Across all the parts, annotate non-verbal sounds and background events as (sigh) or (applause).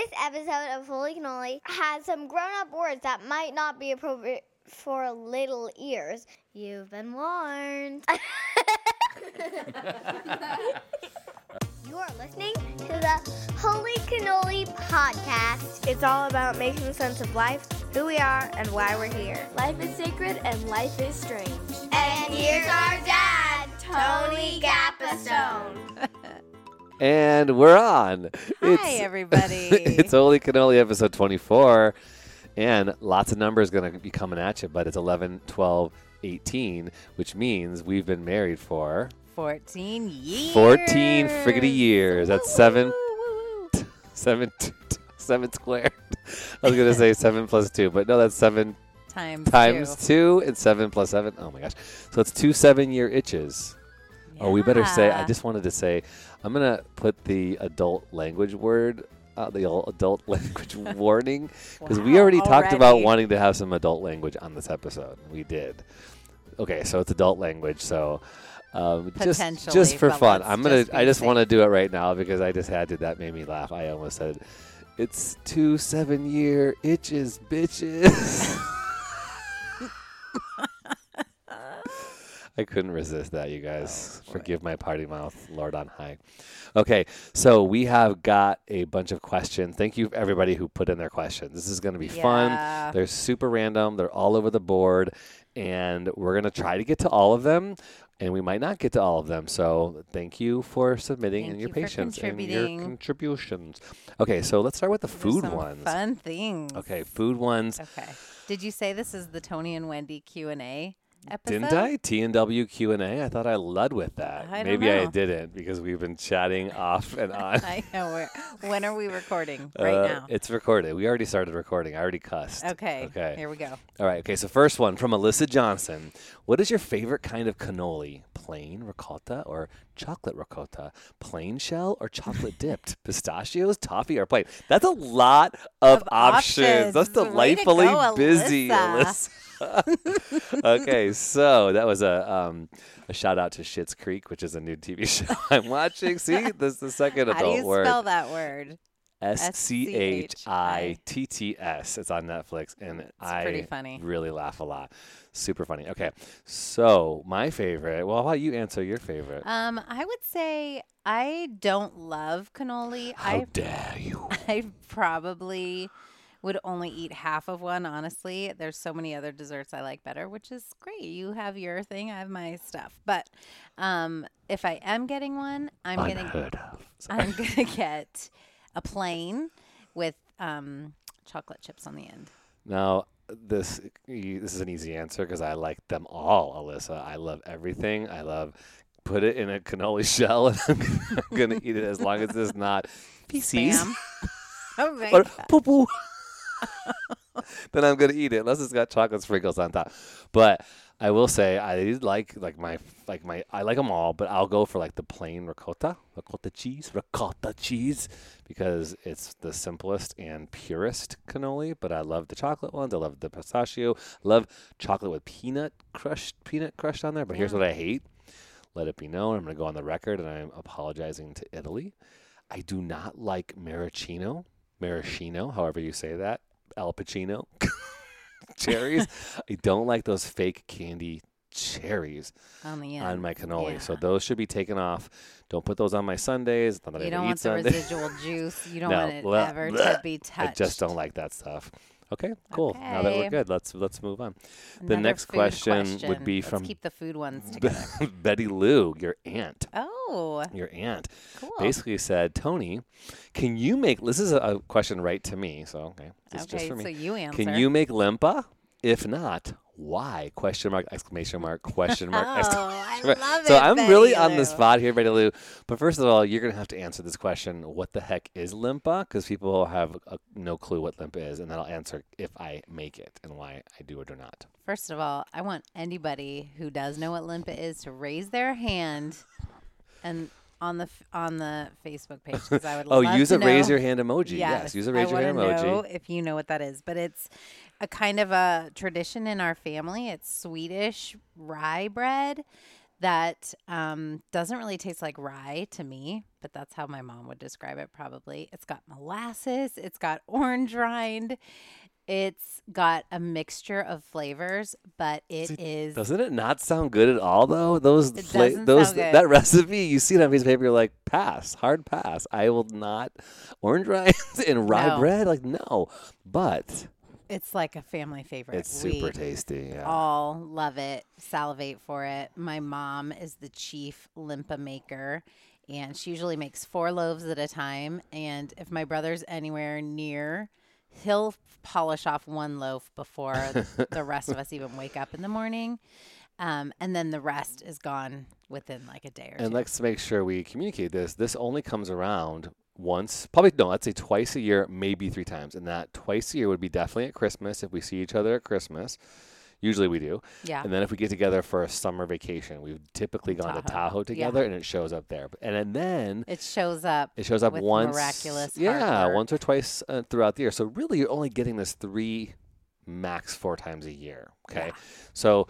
This episode of Holy Cannoli has some grown up words that might not be appropriate for little ears. You've been warned. (laughs) you are listening to the Holy Cannoli podcast. It's all about making sense of life, who we are, and why we're here. Life is sacred and life is strange. And here's our dad, Tony Gapastione. (laughs) And we're on. Hi, (laughs) everybody. it's Holy Cannoli episode 24. And lots of numbers going to be coming at you, but it's 11, 12, 18, which means we've been married for 14 years. 14 friggity years. That's seven, Woo, woo, woo. (laughs) seven, seven squared. I was going to say seven plus two, but no, that's seven Times, times two. two and seven plus seven. Oh my gosh. So it's two seven year itches. Oh, we better say. I just wanted to say, I'm gonna put the adult language word, uh, the adult (laughs) language warning, because we Wow, already talked about wanting to have some adult language on this episode. We did. Okay, so it's adult language. So. Um, just, just for fun, I'm gonna. just I just want to do it right now because I just had to. That made me laugh. I almost said, "It's two seven-year itches, bitches." (laughs) I couldn't resist that, you guys. Oh, Forgive my party mouth, Lord on high. Okay, so we have got a bunch of questions. Thank you, everybody who put in their questions. This is going to be fun. Yeah. They're super random. They're all over the board, and we're going to try to get to all of them. And we might not get to all of them. So thank you for submitting Thank and your you patience and your contributions. Okay, so let's start with the food ones. Fun things. Okay, food ones. Okay. Did you say this is the Tony and Wendy Q and A episode? Didn't I? T and W Q and A. I thought I led with that. I Maybe I didn't because we've been chatting off and (laughs) on. I know. When are we recording? Right Uh, now. It's recorded. We already started recording. I already cussed. Okay. Okay. Here we go. All right. Okay. So first one from Alyssa Johnson. What is your favorite kind of cannoli? Plain ricotta or chocolate ricotta? Plain shell or chocolate dipped? (laughs) Pistachios, toffee, or plain? That's a lot of, Of options. That's options. To delightfully go, busy, (laughs) Alyssa. Okay, so that was a um, a shout out to Schitt's Creek, which is a new TV show (laughs) I'm watching. See, this is the second adult How do you word. spell that word? S C H I T T S. It's on Netflix, and I pretty funny. really laugh a lot. Super funny. Okay, so my favorite. Well, how about you answer your favorite? Um, I would say I don't love cannoli. how I dare you? (laughs) I probably would only eat half of one, honestly. There's so many other desserts I like better, which is great. You have your thing, I have my stuff. But um, if I am getting one, I'm gonna of. Sorry. I'm gonna (laughs) get a plain with um, chocolate chips on the end. Now, this this is an easy answer because I like them all, Alyssa. I love everything. I love put it in a cannoli (laughs) shell, and I'm (laughs) gonna eat it as long as it's not feces. (laughs) Oh my or poo poo. then I'm gonna eat it unless it's got chocolate sprinkles on top. But I will say I like like my like my I like them all, but I'll go for like the plain ricotta, ricotta cheese, ricotta cheese, because it's the simplest and purest cannoli. But I love the chocolate ones. I love the pistachio. Love chocolate with peanut crushed peanut crushed on there. But here's what I mm. hate. Let it be known. I'm gonna go on the record, and I'm apologizing to Italy. I do not like maraschino, maraschino, however you say that, Al Pacino (laughs) cherries. I don't like those fake candy cherries on the end. on my cannoli. So those should be taken off. Don't put those on my sundaes. Not that you ever don't eat want the sundaes. residual (laughs) juice. You don't No. want it ever to be touched. I just don't like that stuff. Okay, cool. Now that we're good, let's let's move on. the next food question would be Let's from keep the food ones (laughs) together. Betty Lou, your aunt. oh, Your aunt cool. basically said, Tony, can you make this is a, a question right to me, so okay. This is okay, just for me. so you answer. Can you make limpa? If not, why? Question mark, exclamation mark, question mark, (laughs) Oh, exclamation I mark. love so it, I'm really Betty on the spot here, Betty Lou. But first of all, you're going to have to answer this question. What the heck is limpa? Because people have uh no clue what limpa is. And then I'll answer if I make it and why I do it or not. First of all, I want anybody who does know what limpa is to raise their hand, and on the f- on the Facebook page because I would. (laughs) Oh, love use to a raise your hand emoji. Yes, use a raise I your hand emoji. Know if you know what that is, but it's a kind of a tradition in our family. It's Swedish rye bread that um, doesn't really taste like rye to me, but that's how my mom would describe it probably. It's got molasses, it's got orange rind, it's got a mixture of flavors, but it is. Doesn't it not sound good at all though? Those fla- those that recipe, you see it on a piece of paper, you're like, pass, hard pass. I will not orange rinds (laughs) and rye No. bread, like no. But It's like a family favorite. it's super We tasty. Yeah. all love it, salivate for it. My mom is the chief limpa maker, and she usually makes four loaves at a time. And if my brother's anywhere near, he'll polish off one loaf before (laughs) the rest of us even wake up in the morning. Um, and then the rest is gone within like a day or And two. let's make sure we communicate this. This only comes around once, probably no, let's say twice a year, maybe three times. And that twice a year would be definitely at Christmas if we see each other at Christmas. Usually we do. yeah. And then if we get together for a summer vacation, we've typically gone to Tahoe. Tahoe Yeah. together and it shows up there. And, and then It shows up. it shows up once. miraculous yeah, once or twice uh, throughout the year. So really, you're only getting this three, max four times a year. Okay. Yeah. So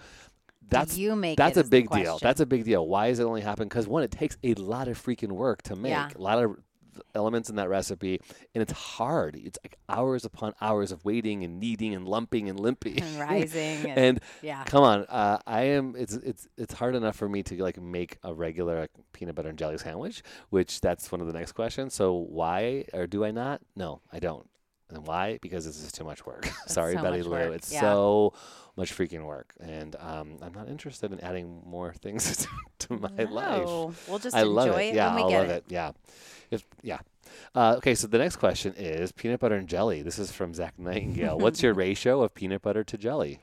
that's you make that's a big deal. That's a big deal. Why is it only happen? Because one, it takes a lot of freaking work to make. Yeah. A lot of elements in that recipe, and it's hard. It's like hours upon hours of waiting and kneading and lumping and limping and (laughs) rising. (laughs) And, and yeah. come on, uh, I am. It's it's it's hard enough for me to like make a regular like, peanut butter and jelly sandwich, which that's one of the next questions. So why or do I not? No, I don't. And why? Because this is too much work. (laughs) Sorry, so Betty Lou. work, It's yeah. so much freaking work, and um, I'm not interested in adding more things to my life. No, We'll just I enjoy love it. it Yeah, when we I get love it. Yeah, if yeah. Uh, okay, so the next question is peanut butter and jelly. This is from Zach Nightingale. What's your (laughs) ratio of peanut butter to jelly,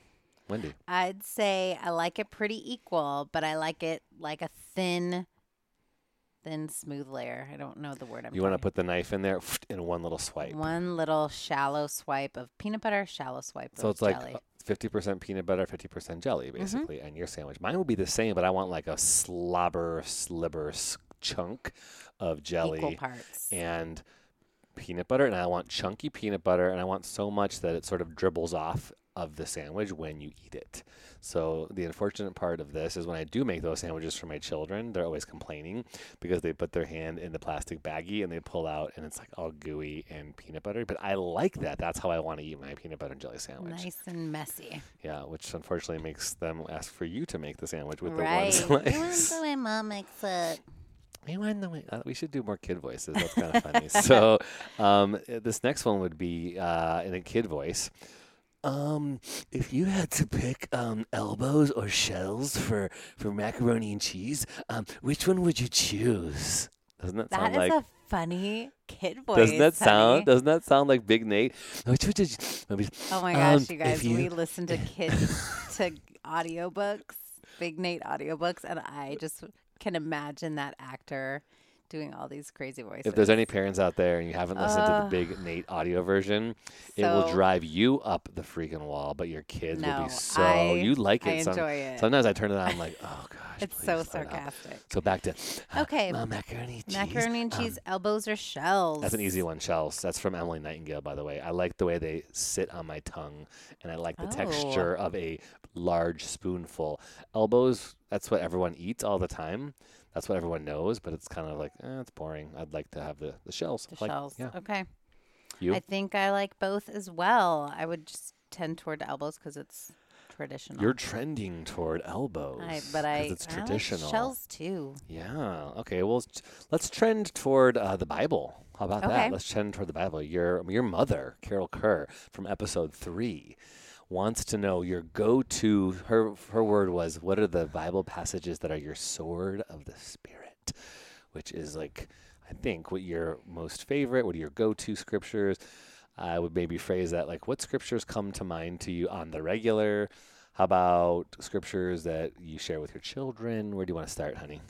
Wendy? I'd say I like it pretty equal, but I like it like a thin, thin, smooth layer. I don't know the word I'm. You want to put the knife in there (laughs) in one little swipe. one little shallow swipe of peanut butter, shallow swipe So of it's like jelly. uh, fifty percent peanut butter, fifty percent jelly, Mm-hmm. basically, and your sandwich. Mine would be the same, but I want like a slobber, sliver s- chunk of jelly and peanut butter, and I want chunky peanut butter, and I want so much that it sort of dribbles off of the sandwich when you eat it. So the unfortunate part of this is when I do make those sandwiches for my children, they're always complaining because they put their hand in the plastic baggie and they pull out and it's like all gooey and peanut butter. But I like that. That's how I want to eat my peanut butter and jelly sandwich. Nice and messy. Yeah, which unfortunately makes them ask for you to make the sandwich with right. the one slice. the way mom makes it. We want the way- uh, we should do more kid voices. That's kind of (laughs) funny. So, um, uh, this next one would be uh, in a kid voice. Um, if you had to pick um, elbows or shells for, for macaroni and cheese, um, which one would you choose? Doesn't that, That sound is like? a funny kid voice. doesn't that sound? Doesn't that sound like Big Nate? Which would you? maybe- Oh my Um, gosh, you guys, you- we listen to (laughs) kids to audiobooks, Big Nate audiobooks, and I just can imagine that actor doing all these crazy voices. If there's any parents out there and you haven't listened to Uh, the Big Nate audio version, it will drive you up the freaking wall. But your kids will be so I- you like I it. Some- enjoy it. Sometimes I turn it on, I'm like, oh gosh, It's so please let it out." sarcastic. So back to uh, Okay. uh, macaroni cheese. Macaroni and Um, cheese, elbows or shells? that's an easy one, shells. That's from Emily Nightingale, by the way. I like the way they sit on my tongue, and I like the Oh. texture of a large spoonful. Elbows, that's what everyone eats all the time. That's what everyone knows, but it's kind of like, eh, it's boring. I'd like to have the, the shells. The Like, shells. Yeah. Okay. You? I think I like both as well. I would just tend toward elbows because it's traditional. You're trending toward elbows. I, but I, it's I like traditional. shells too. Yeah. Okay. Well, let's trend toward uh, the Bible. How about Okay. that? Let's trend toward the Bible. Your your mother, Carol Kerr, from episode three, wants to know your go-to. Her her word was, "What are the Bible passages that are your sword of the Spirit?" Which is like, I think, what your most favorite. What are your go-to scriptures? I would maybe phrase that like, what scriptures come to mind to you on the regular? How about scriptures that you share with your children? Where do you want to start, honey?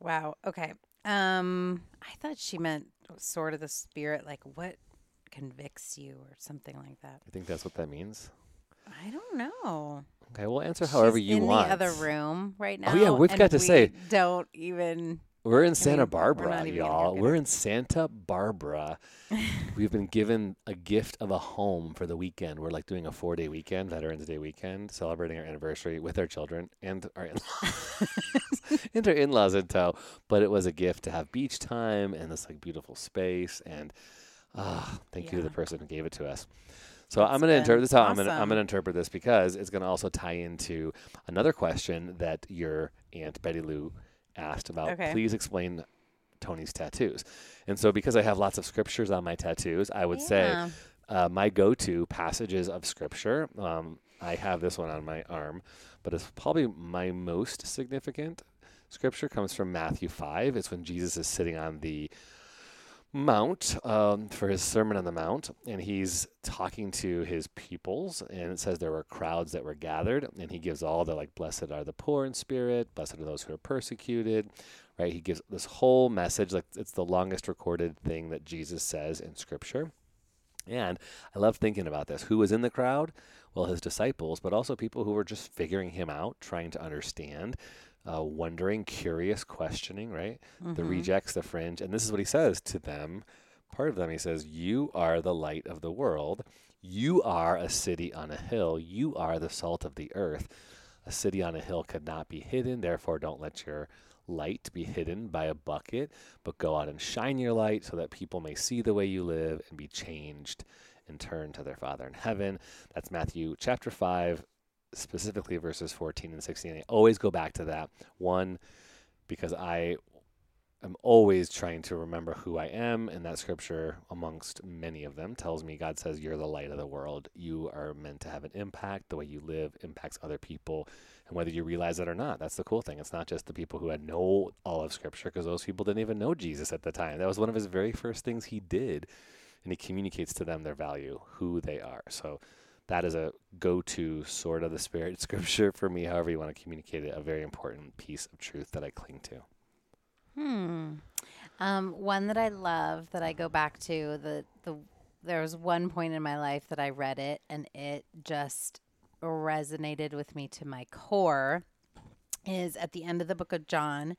Wow. Okay. Um, I thought she meant sort of the spirit, like what convicts you or something like that. I think that's what that means. I don't know. Okay, we'll answer however She's you in want. In the other room right now. Oh, yeah, we've got to we say- don't even We're in Santa we're Barbara, gonna y'all. We're in Santa Barbara. We've been given a gift of a home for the weekend. We're like doing a four day weekend, Veterans Day weekend, celebrating our anniversary with our children and our in (laughs) and our in laws in tow. But it was a gift to have beach time and this like beautiful space. And ah, thank you to the person who gave it to us. So I'm going to interpret this. How I'm going to I'm to interpret this because it's going to also tie into another question that your aunt Betty Lou asked about. Okay. Please explain Tony's tattoos. And so because I have lots of scriptures on my tattoos, I would say uh, my go-to passages of scripture. Um, I have this one on my arm, but it's probably my most significant scripture comes from Matthew five. It's when Jesus is sitting on the mount um, for his sermon on the mount and he's talking to his peoples and it says there were crowds that were gathered and he gives all the like blessed are the poor in spirit blessed are those who are persecuted right he gives this whole message like it's the longest recorded thing that jesus says in scripture and I love thinking about this. Who was in the crowd? Well, his disciples, but also people who were just figuring him out, trying to understand, uh, wondering, curious, questioning, right? The Mhm. rejects, the fringe. And this is what he says to them. Part of them, he says, You are the light of the world. You are a city on a hill. You are the salt of the earth. A city on a hill could not be hidden. Therefore, don't let your light be hidden by a bucket, but go out and shine your light so that people may see the way you live and be changed and turn to their Father in heaven. That's Matthew chapter 5, specifically verses 14 and 16. I always go back to that. One, because I am always trying to remember who I am, and that scripture, amongst many of them, tells me God says, You're the light of the world. You are meant to have an impact. The way you live impacts other people. And whether you realize it or not, that's the cool thing. It's not just the people who had know all of Scripture, because those people didn't even know Jesus at the time. That was one of his very first things he did. And he communicates to them their value, who they are. So that is a go to sort of the spirit (laughs) scripture for me, however you want to communicate it, a very important piece of truth that I cling to. Hmm. Um, one that I love that I go back to the the there was one point in my life that I read it and it just resonated with me to my core is at the end of the book of John,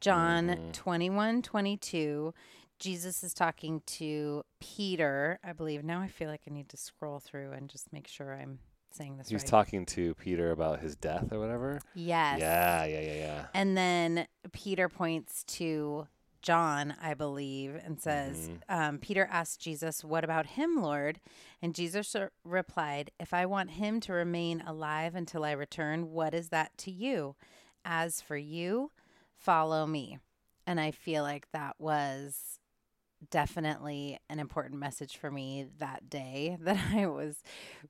John Mhm. 21, 22. Jesus is talking to Peter, I believe. Now I feel like I need to scroll through and just make sure I'm saying this He was right. talking to Peter about his death or whatever. yes. Yeah, yeah, yeah, yeah. And then Peter points to John, I believe, and says, Mhm. um, Peter asked Jesus, What about him, Lord? And Jesus r- replied, If I want him to remain alive until I return, what is that to you? As for you, follow me. And I feel like that was definitely an important message for me that day (laughs) that I was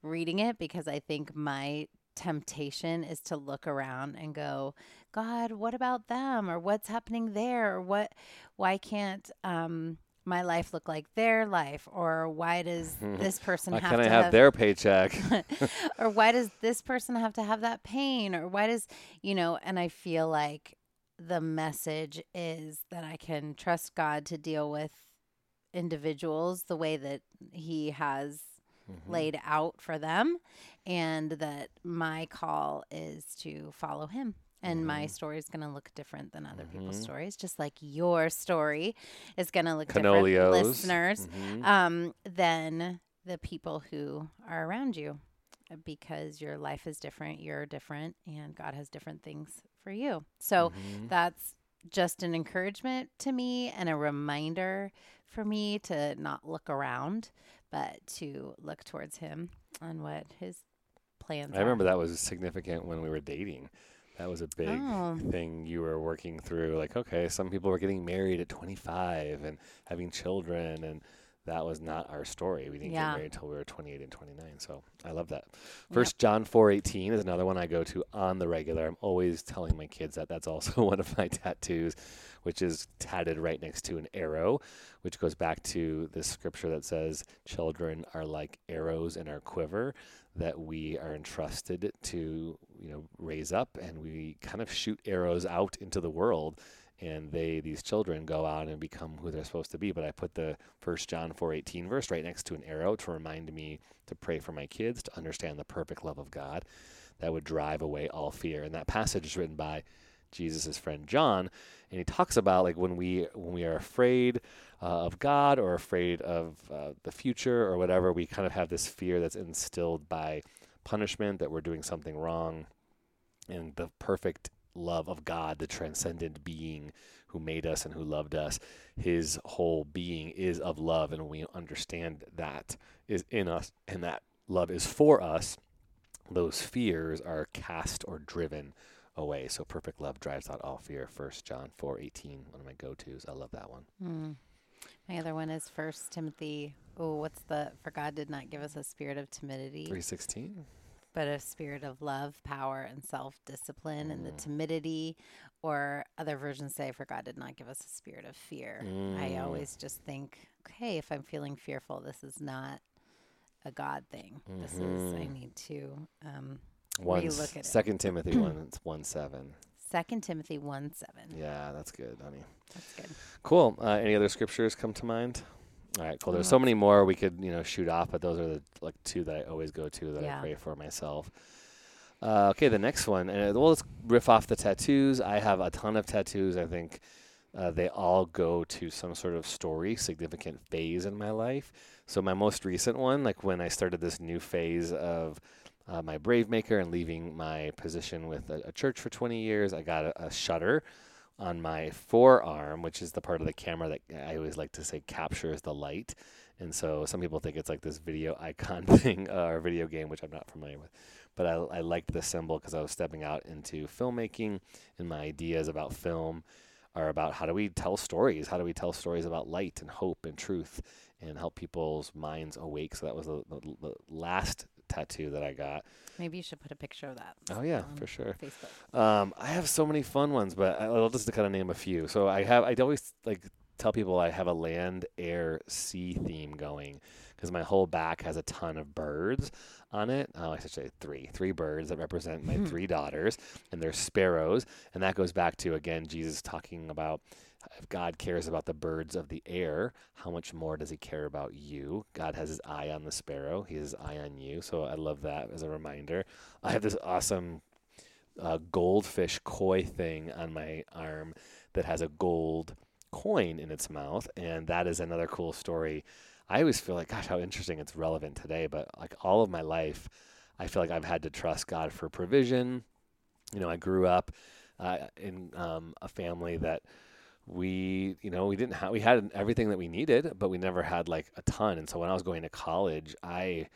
reading it because I think my temptation is to look around and go, God, what about them? Or what's happening there? Or what, why can't, um, my life look like their life? Or why does (laughs) this person Why have can't I to have their paycheck? (laughs) or why does this person have to have that pain or why does you know and i feel like the message is that i can trust god to deal with individuals the way that he has Mhm. laid out for them and that my call is to follow him and my Mhm. story is going to look different than other people's Mhm. stories just like your story is going to look Canolios. different listeners Mhm. um, than the people who are around you because your life is different, you're different, and God has different things for you. So Mhm. that's just an encouragement to me and a reminder for me to not look around, but to look towards Him and what His plans I remember that was significant when we were dating. That was a big Oh. thing you were working through. Like, okay, some people were getting married at 25 and having children, and that was not our story. We didn't Yeah. get married until we were 28 and 29. So I love that. First John 4:18 is another one I go to on the regular. I'm always telling my kids that that's also (laughs) one of my tattoos, which is tatted right next to an arrow, which goes back to this scripture that says, "Children are like arrows in our quiver." that we are entrusted to you know raise up and we kind of shoot arrows out into the world and they these children go out and become who they're supposed to be but i put the first john 4.18 verse right next to an arrow to remind me to pray for my kids to understand the perfect love of god that would drive away all fear and that passage is written by Jesus' friend John, and he talks about like when we when we are afraid uh, of God or afraid of uh, the future or whatever, we kind of have this fear that's instilled by punishment that we're doing something wrong, and the perfect love of God, the transcendent being who made us and who loved us, his whole being is of love, and we understand that is in us and that love is for us, those fears are cast or driven away. So perfect love drives out all fear. First John four eighteen, one of my go tos. I love that one. Mm. My other one is First Timothy. Oh, what's the? For God did not give us a spirit of timidity, Three sixteen. but a spirit of love, power, and self-discipline. And the Mm. timidity, or other versions say, "For God did not give us a spirit of fear." I Mm. always just think, okay, if I'm feeling fearful, this is not a God thing. This is I Mhm. need to. Um, One Relook at it. Second Timothy (clears throat) one one seven. Second Timothy one seven. Yeah, that's good, honey. That's good. Cool. Uh, any other scriptures come to mind? All right, cool. There's so many more we could, you know, shoot off, but those are the like two that I always go to that Yeah. I pray for myself. Uh, okay, the next one, and uh, well, let's riff off the tattoos. I have a ton of tattoos. I think uh, they all go to some sort of story, significant phase in my life. So my most recent one, like when I started this new phase of uh, my Brave Maker and leaving my position with a, a church for 20 years, I got a, a shutter on my forearm, which is the part of the camera that I always like to say captures the light. And so some people think it's like this video (laughs) icon thing uh, or video game, which I'm not familiar with. But I, I liked the symbol because I was stepping out into filmmaking, and my ideas about film are about how do we tell stories? How do we tell stories about light and hope and truth and help people's minds awake? So that was the, the, the last tattoo that I got. Maybe you should put a picture of that. Oh, yeah, for sure. Facebook. Um, I have so many fun ones, but I'll just kind of name a few. So I have, I always like tell people I have a land, air, sea theme going because my whole back has a ton of birds on it. Oh, I should say three, three birds that represent my three daughters, and they're sparrows, and that goes back to again Jesus talking about if God cares about the birds of the air, how much more does He care about you? God has His eye on the sparrow; He has His eye on you. So I love that as a reminder. I have this awesome uh, goldfish koi thing on my arm that has a gold coin in its mouth, and that is another cool story. I always feel like, gosh, how interesting it's relevant today, but like all of my life, I feel like I've had to trust God for provision. You know, I grew up uh, in um, a family that we, you know, we didn't have, we had everything that we needed, but we never had like a ton. And so when I was going to college, I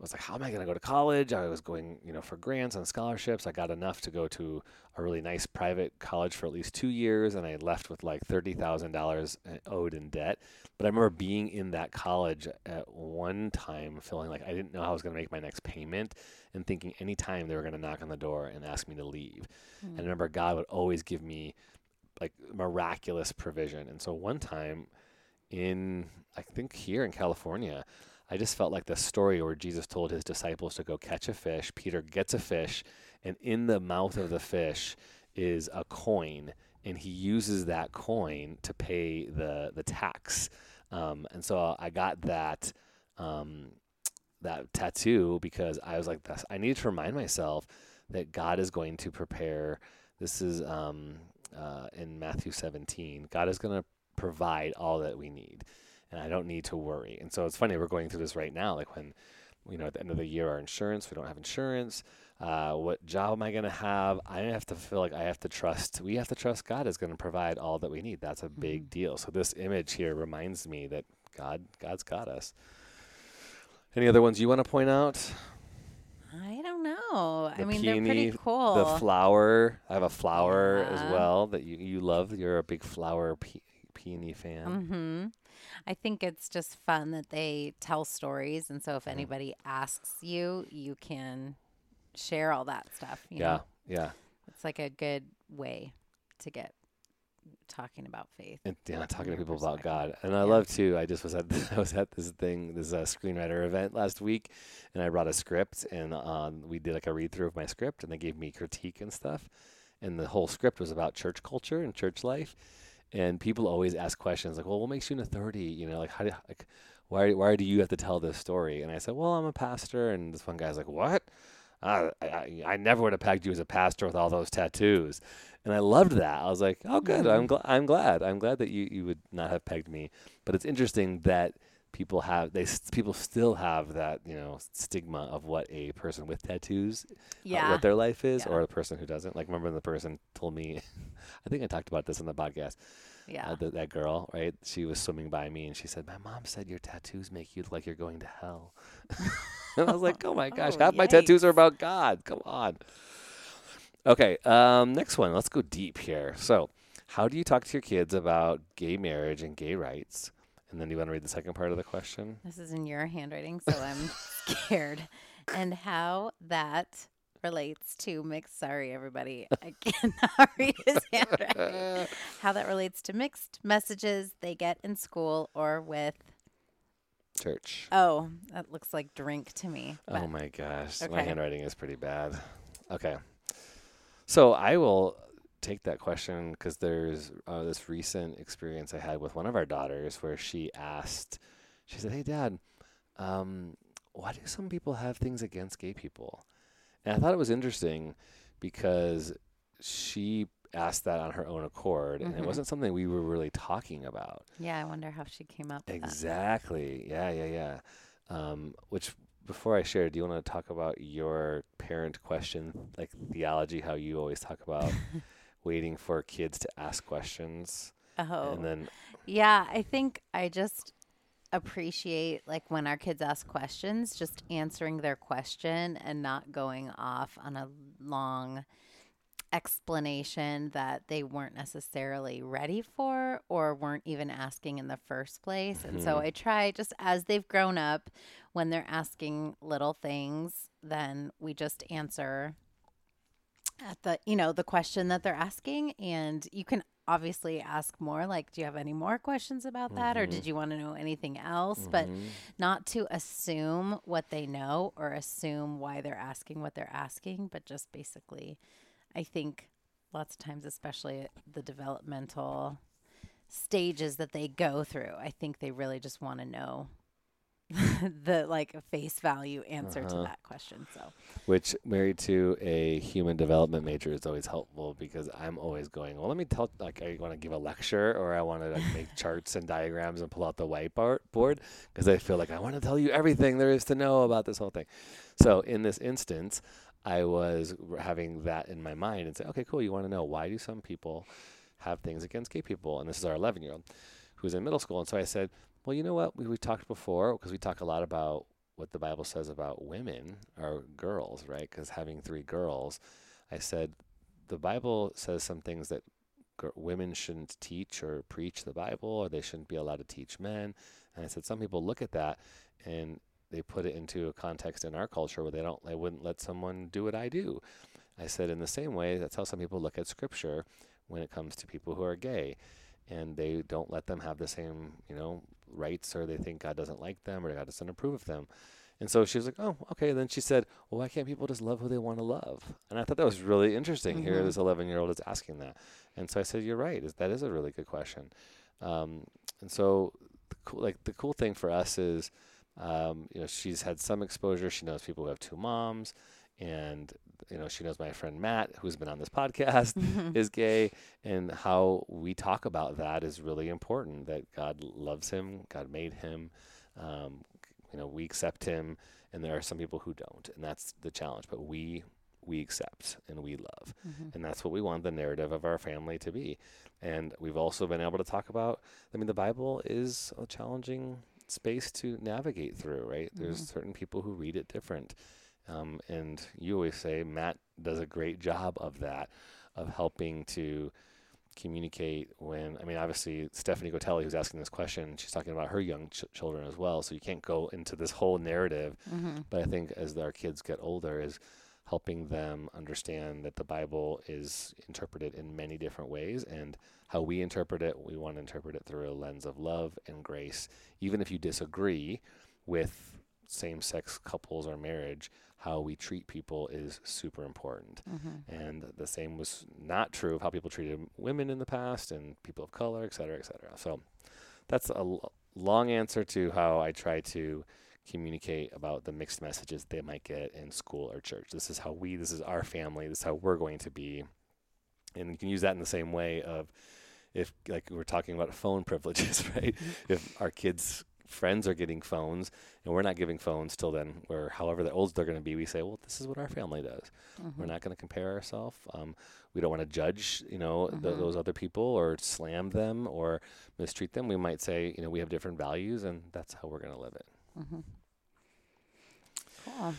was like, how am I going to go to college? I was going, you know, for grants and scholarships. I got enough to go to a really nice private college for at least two years, and I left with like thirty thousand dollars uh, owed in debt. But I remember being in that college at one time, feeling like I didn't know how I was going to make my next payment, and thinking anytime they were going to knock on the door and ask me to leave. And I mm. remember God would always give me like miraculous provision. And so one time in I think here in California, I just felt like the story where Jesus told his disciples to go catch a fish. Peter gets a fish, and in the mouth of the fish is a coin, and he uses that coin to pay the the tax. Um, and so I got that um, that tattoo because I was like, I need to remind myself that God is going to prepare. This is um, uh, in Matthew 17. God is going to provide all that we need and I don't need to worry. And so it's funny we're going through this right now. Like when, you know, at the end of the year, our insurance, we don't have insurance. Uh, what job am I going to have? I have to feel like I have to trust. We have to trust God is going to provide all that we need. That's a big deal. So this image here reminds me that God, God's got us. Any other ones you want to point out? Know. The I mean, they're pretty cool. The flower. I have a flower as well that you, you love. You're a big flower pe- peony fan. hmm I think it's just fun that they tell stories, and so Mm-hmm. if anybody asks you, you can share all that stuff. You Yeah, know? yeah. it's like a good way to get talking about faith. and yeah, talking to people about. God. And I Yeah. love too. I just was at (laughs) I was at this thing, this uh, screenwriter event last week, and I brought a script, and um, we did like a read through of my script, and they gave me critique and stuff, and the whole script was about church culture and church life, and people always ask questions like, "Well, what makes you an authority? You know, like how do like why why do you have to tell this story?" And I said, "Well, I'm a pastor," and this one guy's like, "What?" I, I, I never would have pegged you as a pastor with all those tattoos. And I loved that. I was like, oh, good. I'm, gl- I'm glad. I'm glad that you, you would not have pegged me. But it's interesting that people have they people still have that you know stigma of what a person with tattoos uh, Yeah. what their life is Yeah. or the person who doesn't like remember the person told me (laughs) i think i talked about this in the podcast yeah. uh, th- that girl right? She was swimming by me and she said my mom said your tattoos make you look like you're going to hell. (laughs) And i was like oh my gosh Oh, half my tattoos are about god. Come on. Okay um next one. Let's go deep here. So how do you talk to your kids about gay marriage and gay rights? And then you want to read the second part of the question? This is in your handwriting, so I'm (laughs) scared. And how that relates to mixed. Sorry, everybody. I (laughs) cannot read his handwriting. (laughs) How that relates to mixed messages they get in school or with. church Oh, that looks like drink to me. Oh but- my gosh, my handwriting is pretty bad. Okay, so I will take that question because there's uh, this recent experience I had with one of our daughters where she asked, she said, "Hey, Dad, um, why do some people have things against gay people?" And I thought it was interesting because she asked that on her own accord, and it Mhm. wasn't something we were really talking about. Yeah, I wonder how she came up with that. Exactly. Yeah, yeah, yeah. Um, which before I share, do you want to talk about your parent question, like theology, how you always talk about (laughs) waiting for kids to ask questions, Oh, and then Yeah, I think I just appreciate like when our kids ask questions, just answering their question and not going off on a long explanation that they weren't necessarily ready for or weren't even asking in the first place. And so Mhm. I try just as they've grown up when they're asking little things, then we just answer at the you know the question that they're asking and you can obviously ask more like do you have any more questions about that or Mhm. did you want to know anything else but Mhm. not to assume what they know or assume why they're asking what they're asking but just basically i think lots of times especially the developmental stages that they go through i think they really just want to know (laughs) the like a face value answer to Uh-huh. that question so which married to a human development major is always helpful because I'm always going, well, let me tell, like, I want to give a lecture or I want to like, make (laughs) charts and diagrams and pull out the whiteboard board because I feel like I want to tell you everything there is to know about this whole thing. So in this instance, I was having that in my mind and say, okay, cool. You want to know why do some people have things against gay people? And this is our 11 year old who's in middle school. And so I said, well, you know what? We, we talked before because we talk a lot about what the Bible says about women or girls, right? Because having three girls, I said the Bible says some things that women shouldn't teach or preach the Bible, or they shouldn't be allowed to teach men. And I said some people look at that and they put it into a context in our culture where they don't, they wouldn't let someone do what I do. I said in the same way, that's how some people look at Scripture when it comes to people who are gay, and they don't let them have the same, you know, rights, or they think God doesn't like them, or God doesn't approve of them. And so she was like, "Oh, okay." then she said, "Well, why can't people just love who they want to love?" And I thought that was really interesting. Here, Mhm. this 11-year-old is asking that, and so I said, "You're right. That is a really good question." Um, and so, the cool, like the cool thing for us is, um, you know, she's had some exposure. She knows people who have two moms, and you know, she knows my friend Matt, who's been on this podcast, (laughs) is gay, and how we talk about that is really important. That God loves him, God made him. Um, you know, we accept him, and there are some people who don't, and that's the challenge. But we we accept and we love, Mhm. and that's what we want the narrative of our family to be. And we've also been able to talk about. I mean, the Bible is a challenging space to navigate through, right? There's Mhm. certain people who read it different. Um, and you always say Matt does a great job of that, of helping to communicate when, I mean, obviously, Stephanie Gotelli, who's asking this question, she's talking about her young ch- children as well. So you can't go into this whole narrative. Mhm. But I think as our kids get older, is helping them understand that the Bible is interpreted in many different ways and how we interpret it, we want to interpret it through a lens of love and grace. Even if you disagree with same sex couples or marriage, how we treat people is super important. Mhm. And the same was not true of how people treated women in the past and people of color, et cetera, et cetera. So that's a l- long answer to how I try to communicate about the mixed messages they might get in school or church. This is how we, this is our family, this is how we're going to be. And you can use that in the same way of if, like, we're talking about phone (laughs) privileges, right? if our kids' friends are getting phones and we're not giving phones till then, or however the old they're going to be, we say, well, this is what our family does. We're not going to compare ourselves. Um, we don't want to judge, you know, th- those other people or slam them or mistreat them. We might say, you know, we have different values and that's how we're going to live it. Cool.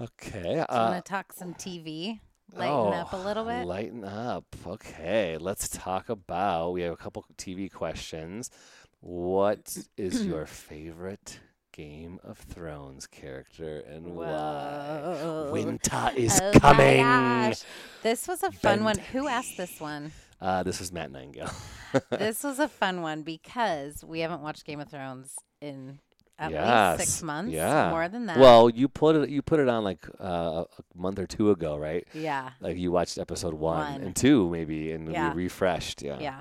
Okay. Uh, want to talk some TV? Lighten oh, up a little bit. Lighten up. Okay. Let's talk about. We have a couple TV questions. What is (clears throat) your favorite Game of Thrones character and why? Winter is Oh coming. gosh. This was a fun one. Who asked this one? Uh, this is Matt Nightingale. (laughs) this was a fun one because we haven't watched Game of Thrones in at least six months. Yeah. More than that. Well, you put it. You put it on like uh, a month or two ago, right? yeah. Like you watched episode one, One. and two, maybe, and Yeah. we refreshed. Yeah. Yeah.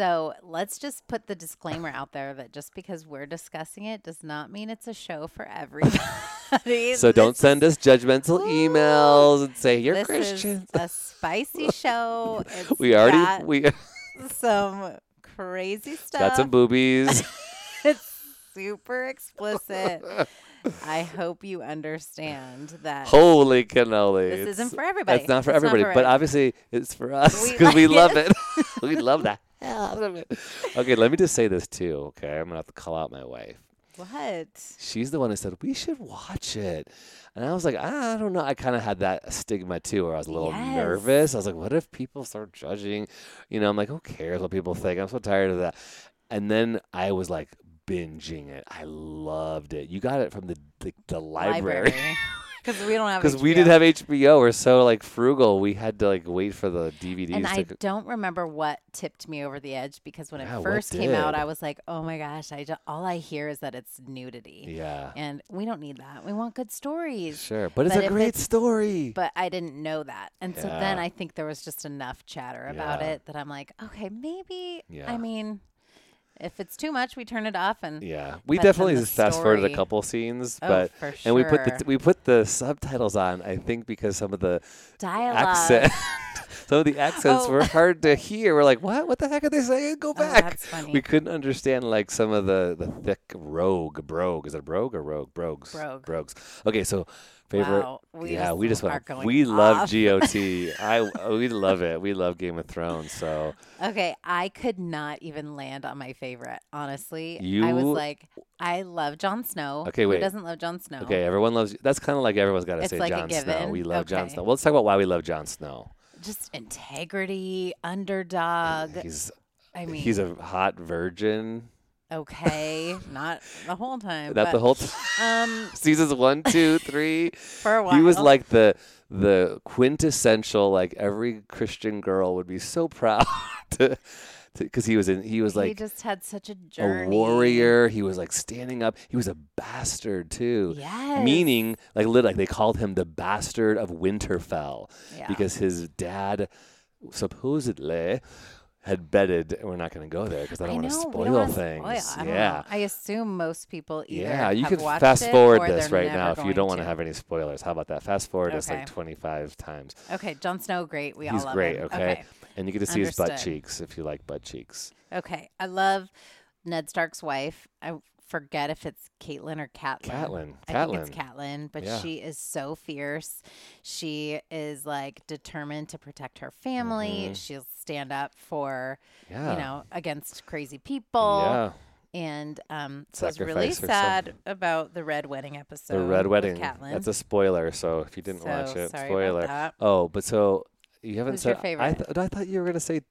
So let's just put the disclaimer out there that just because we're discussing it does not mean it's a show for everybody. (laughs) So don't send us judgmental emails and say you're this Christian. is a spicy (laughs) show. It's we already got we (laughs) some crazy stuff. got some boobies. it's super explicit. I hope you understand that. Holy cannoli! This It's- isn't for everybody. That's not for It's not everybody, for but every- obviously it's for us because we, like love it. we love that hell out of it. Okay, let me just say this too. Okay, I'm gonna have to call out my wife. What? She's the one who said we should watch it, and I was like, I don't know. I kind of had that stigma too, where I was a little Yes. nervous. I was like, what if people start judging? You know, I'm like, who cares what people think? I'm so tired of that. And then I was like binging it. I loved it. You got it from the the, the library. Because we don't have. (laughs) Because we didn't have HBO, we're so like frugal. We had to like wait for the DVDs. And I don't remember what tipped me over the edge because when Yeah, it first came out. I was like, "Oh my gosh!" I ju- all I hear is that it's nudity, yeah, and we don't need that. We want good stories. sure, but it's But a great it's- story. But I didn't know that, and so then I think there was just enough chatter about Yeah. it that I'm like, okay, maybe. Yeah. I mean, if it's too much, we turn it off and yeah, we definitely just fast forwarded a couple scenes, Oh, but and we put the we put the subtitles on. I think because some of the dialogue. accent, (laughs) some of the accents Oh. were hard to hear. We're like, what? What the heck are they saying? Go Oh, back. that's funny. we couldn't understand like some of the the thick rogue brogue. Is it brogue or rogue? Brogues. Brogue. Brogues. Okay, so favorite. Wow, we yeah, just we just went. We love. GOT. (laughs) I oh, we love it. We love Game of Thrones. So Okay, I could not even land on my favorite. Honestly, I was like, I love Jon Snow. Okay, wait. Who doesn't love Jon Snow? okay, everyone loves. That's kind of like everyone's got to say like Jon Snow. We love Jon Snow. Well, let's talk about why we love Jon Snow. Just integrity, underdog. He's I mean, he's a hot virgin. okay, (laughs) not the whole time. Not but, the whole time. um (laughs) Seasons one, two, (laughs) three. for a while. He was like the the quintessential like every Christian girl would be so proud to because he was in he was like he just had such a journey. a warrior. He was like standing up. He was a bastard too. Yes. Meaning like lit like they called him the bastard of Winterfell Yeah. because his dad supposedly had bedded we're not going to go there because I don't want to spoil things. spoil. I yeah. know. I assume most people either. Yeah, you have can fast forward this right now if you don't want to have any spoilers. How about that? Fast forward this Okay. like 25 times. Okay, Jon Snow, great. We He's all love great, him. okay? And you get to see his butt cheeks if you like butt cheeks. Okay, I love Ned Stark's wife. I forget if it's Caitlin or Catelyn. Catelyn. I think it's Catelyn. But Yeah. she is so fierce. She is like determined to protect her family. Mhm. She'll stand up for Yeah. you know against crazy people. Yeah. And um, so I was really sad about the red wedding episode. the red wedding. Catelyn. That's a spoiler. So if you didn't watch it, spoiler. Oh, but so you haven't Who's said. your I, favorite? th- I thought you were gonna say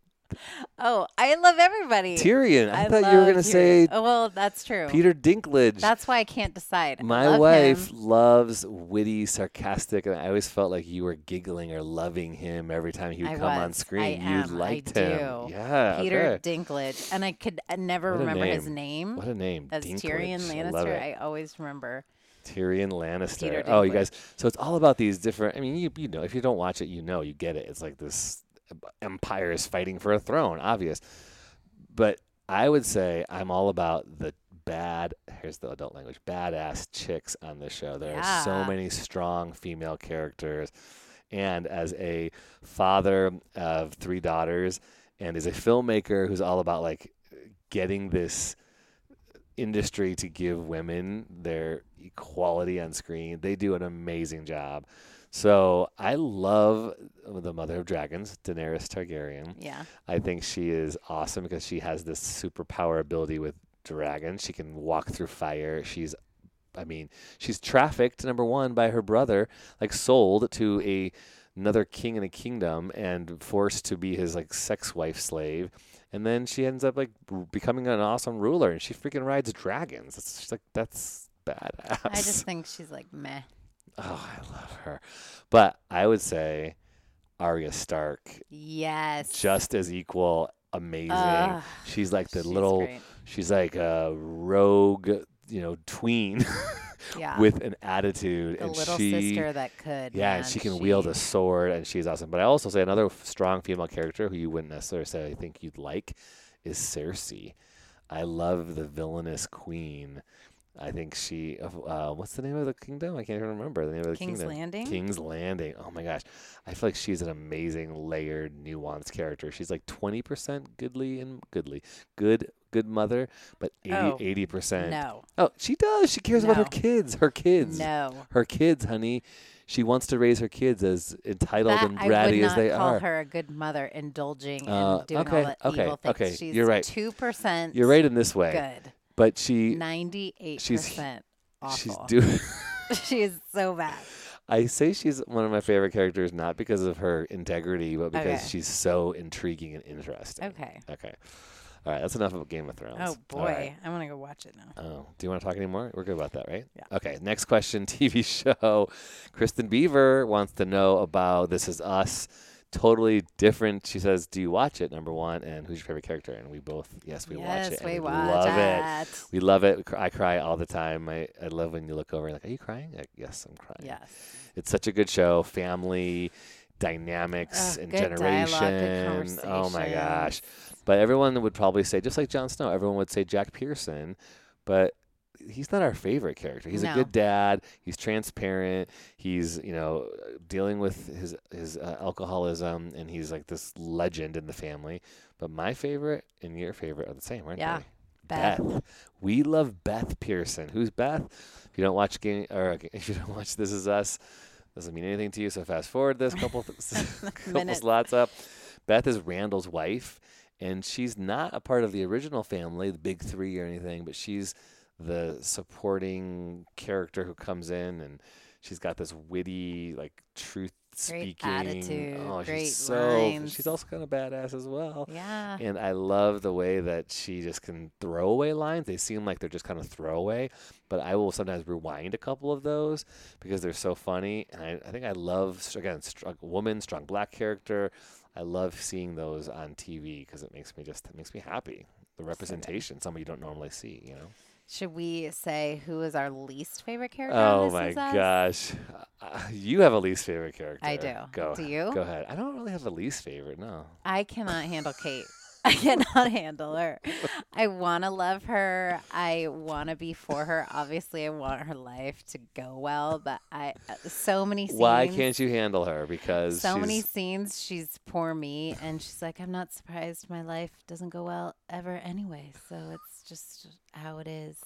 Oh, I love everybody. Tyrion. I, thought you were gonna say Oh, well, that's true. Peter Dinklage. That's why I can't decide. My love wife him. loves witty, sarcastic, and I always felt like you were giggling or loving him every time he would I come on screen. I you am. I liked do. Yeah. Peter okay. Dinklage, and I could never remember his name. name What a name. as Dinklage. Tyrion I Lannister. I always remember. Tyrion Lannister. Oh, you guys. So it's all about these different. I mean, you you know, if you don't watch it, you know, you get it. It's like this empire is fighting for a throne, obvious. But I would say I'm all about the bad. Here's the adult language: badass chicks on this show. There are so many strong female characters, and as a father of three daughters, and as a filmmaker who's all about like getting this industry to give women their equality on screen. They do an amazing job. So I love the Mother of Dragons, Daenerys Targaryen. Yeah. I think she is awesome because she has this superpower ability with dragons. She can walk through fire. She's I mean, she's trafficked number 1 by her brother, like sold to a another king in a kingdom and forced to be his like sex wife slave. And then she ends up like becoming an awesome ruler and she freaking rides dragons. It's just like that's badass. I just (laughs) think she's like meh. Oh, I love her. But I would say Arya Stark Yes. just as equal, amazing. She's like the she's little great. she's like a rogue, you know, tween (laughs) yeah. with an attitude the and little she sister that could. yeah, and she can wield a sword and she's awesome. But I also say another f- strong female character who you wouldn't necessarily say I think you'd like is Cersei. I love the villainous queen. I think she. Uh, what's the name of the kingdom? I can't even remember the name of the King's kingdom. King's Landing? King's Landing. Oh my gosh, I feel like she's an amazing, layered, nuanced character. She's like twenty percent goodly and goodly, good, good mother, but 80 Oh, percent. No. Oh, she does. She cares about her kids. Her kids. No. Her kids, honey. She wants to raise her kids as entitled That, and I would bratty not as they call her a good mother, indulging Uh, and doing okay, all the okay, evil things. okay, She's you're right. Two percent. You're right in this way, Good. but she Ninety-eight she's- percent (laughs) she's doing. (laughs) (laughs) she is so bad. I say she's one of my favorite characters not because of her integrity, but because Okay. she's so intriguing and interesting. Okay. Okay. All right, that's enough about Game of Thrones. Oh boy, right. I want to go watch it now. Oh, do you want to talk anymore? We're good about that, right? Yeah. Okay, next question (laughs) TV show. Kristen Beaver wants to know about This Is Us. Totally different. She says, Do you watch it? Number one. And who's your favorite character? And we both, yes, we yes, watch it. we we watch love it. it. We love it. We I cry all the time. I, I love when you look over and like, Are you crying? Like, yes, I'm crying. Yes. It's such a good show. Family dynamics and good dialogue, generation. Oh my gosh. But everyone would probably say, just like Jon Snow, everyone would say Jack Pearson, but he's not our favorite character. He's a good dad. He's transparent. He's you know dealing with his his uh, alcoholism, and he's like this legend in the family. But my favorite and your favorite are the same, aren't Yeah. they? Beth. We love Beth Pearson. Who's Beth? If you don't watch game or (laughs) if you don't watch This Is Us, doesn't mean anything to you. So fast forward this couple (laughs) (laughs) couple slots up. Beth is Randall's wife, and she's not a part of the original family, the big three or anything, but she's the supporting character who comes in and she's got this witty, like truth speaking. attitude, oh, great she's so lines. she's also kind of badass as well. Yeah. And I love the way that she just can throw away lines. They seem like they're just kind of throwaway, but I will sometimes rewind a couple of those because they're so funny. And I, I think I love, again, strong woman, strong black character. I love seeing those on TV because it makes me just, it makes me happy. The representation, something you don't normally see, you know? Should we say who is our least favorite character? Oh my gosh. Uh, you have a least favorite character. I do. Go. Do you? Go ahead. I don't really have a least favorite, no. I cannot handle Kate. (laughs) I cannot handle her. I want to love her. I want to be for her. Obviously, I want her life to go well, but I uh, so many scenes. Why can't you handle her? Because So many scenes. She's poor me, and she's like, I'm not surprised. My life doesn't go well ever anyway. So it's just how it is.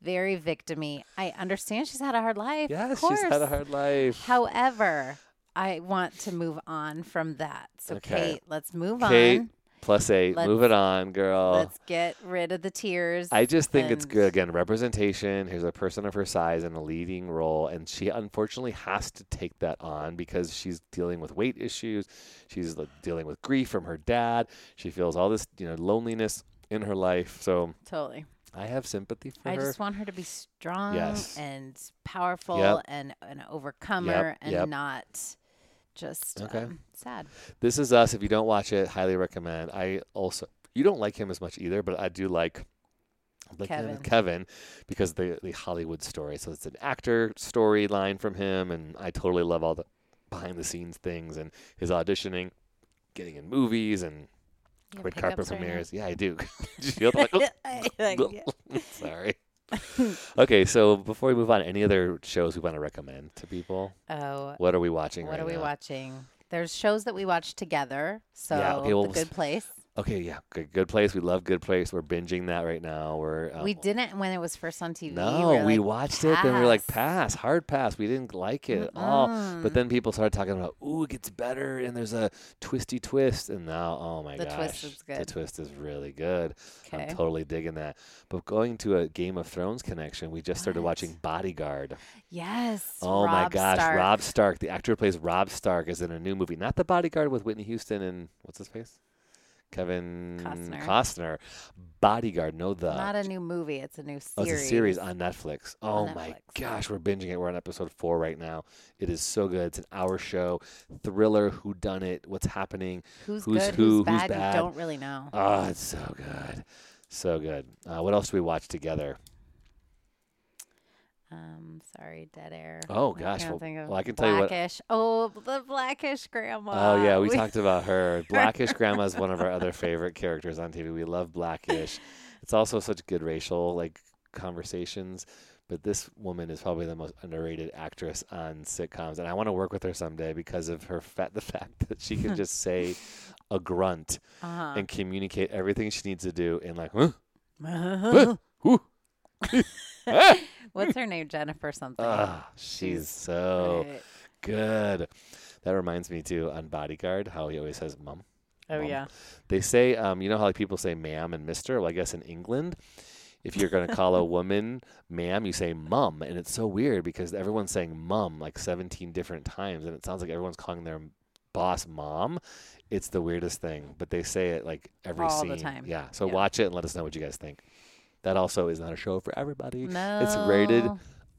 Very victimy. I understand she's had a hard life. Yes, of course. she's had a hard life. However, I want to move on from that. So, Okay. Kate, let's move Kate, on. Plus eight. Move it on, girl. Let's get rid of the tears. I just think it's good. Again, representation. Here's a person of her size in a leading role, and she unfortunately has to take that on because she's dealing with weight issues. She's like, dealing with grief from her dad. She feels all this, you know, loneliness in her life. So Totally. I have sympathy for I her. I just want her to be strong Yes. and powerful Yep. and an overcomer and yep. not just Okay. um, sad. This is us. If you don't watch it, highly recommend. I also you don't like him as much either, but I do like like Kevin. Kevin because the the Hollywood story. So it's an actor storyline from him, and I totally love all the behind the scenes things and his auditioning, getting in movies, and red carpet premieres. Yeah, I do. (laughs) You (laughs) feel? (laughs) Like, like, oh, yeah. Sorry. okay, so before we move on, any other shows we want to recommend to people? Oh, What are we watching what right are we now? watching? There's shows that we watch together. So Yeah, okay, well, The Good Place. Okay, yeah, good, good place. We love Good Place. We're binging that right now. We're uh, we didn't when it was first on TV. No, we like, watched it, then we are like, pass. pass, hard pass. We didn't like it at all. But then people started talking about, ooh, it gets better, and there's a twisty twist, and now, oh my The gosh, twist is good. the twist is really good. I'm totally digging that. But going to a Game of Thrones connection, we just started What? watching Bodyguard. Yes. Oh my gosh, Stark. Robb Stark, the actor who plays Robb Stark, is in a new movie. Not the Bodyguard with Whitney Houston and what's his face, Kevin Costner. Costner. Bodyguard, no the. Not a new movie. It's a new Oh, series. it's a series on Netflix. Oh On my Netflix. gosh, we're binging it. We're on episode four right now. It is so good. It's an hour show, thriller, who done it, what's happening. Who's, who's good? who, Who's who's bad? bad. We don't really know. Oh, it's so good, so good. Uh, what else do we watch together? Um, sorry, dead air. Oh I gosh, well, well, I can tell you what. Blackish. Oh, the Blackish grandma. Oh yeah, we talked about her. (laughs) Blackish Grandma is one of our other favorite characters on TV. We love Blackish. (laughs) It's also such good racial like conversations. But this woman is probably the most underrated actress on sitcoms, and I want to work with her someday because of her fat the fact (laughs) that she can just say a grunt Uh-huh. and communicate everything she needs to do in like, huh, (laughs) What's her name? Jennifer something. ah, she's so Right. good. That reminds me too on Bodyguard how he always says "mum." Oh Mum. yeah. They say, um, you know how like people say ma'am and mister? Well, I guess in England, if you're going to call a (laughs) woman ma'am, you say mum. And it's so weird because everyone's saying mum like 17 different times. And it sounds like everyone's calling their boss mom. It's the weirdest thing. But they say it like every All scene. the time. Yeah. So Yeah. watch it and let us know what you guys think. That also is not a show for everybody. No. It's rated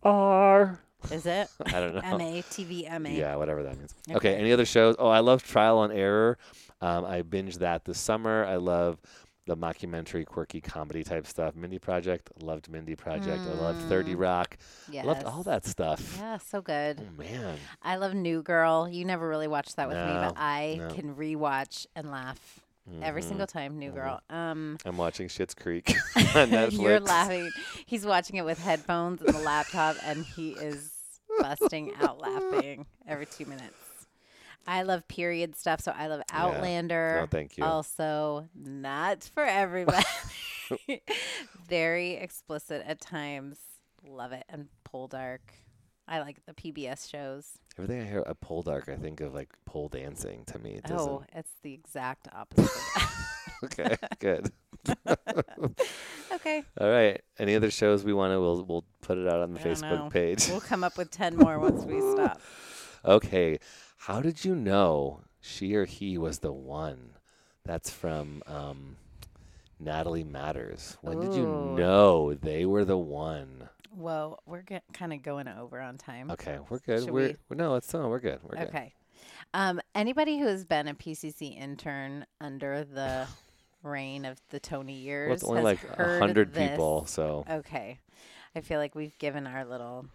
R. Is it? (laughs) I don't know. M A T V M A. Yeah, whatever that means. Okay. Okay. any other shows? Oh, I love Trial and Error. Um, I binged that this summer. I love the mockumentary, quirky comedy type stuff. Mindy Project, loved Mindy Project. I loved 30 Mm. Rock. Yes. Loved all that stuff. Yeah, so good. Oh, man. I love New Girl. You never really watched that with me, but I no. can rewatch and laugh every Mhm. single time. New Girl. Um, I'm watching Schitt's Creek (laughs) (laughs) on Netflix. you're laughing. He's watching it with headphones and the laptop, and he is busting out laughing every two minutes. I love period stuff, so I love Outlander. No, thank you. Also, not for everybody. (laughs) Very explicit at times. Love it. And Poldark. I like the PBS shows. Everything I hear at Pole Dark, I think of like pole dancing to me. It. Oh, it's the exact opposite. (laughs) Okay, good. (laughs) okay. All right. Any other shows we want to? We'll we'll put it out on the I Facebook page. We'll come up with 10 more once we (laughs) stop. Okay. How did you know she or he was the one? That's from um, Natalie Matters. When did you know they were the one? Whoa, we're get, kind of going over on time. Okay, we're good. Should we're no, it's no, we're good. We're good. Okay. Um, anybody who has been a PCC intern under the (laughs) reign of the Tony years Well, it's only like a hundred people, so Okay. I feel like we've given our little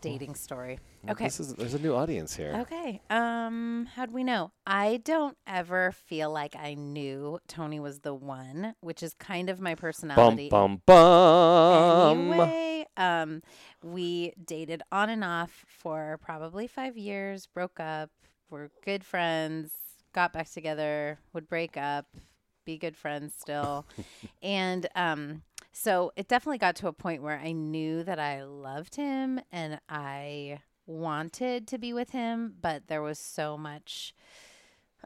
dating story. well, Okay. This is there's a new audience here. Okay. Um, how'd we know? I don't ever feel like I knew Tony was the one, which is kind of my Bum personality. bum bum. Anyway, um, we dated on and off for probably five years, broke up, were good friends, got back together, would break up, be good friends still. (laughs) and um, so it definitely got to a point where I knew that I loved him and I wanted to be with him, but there was so much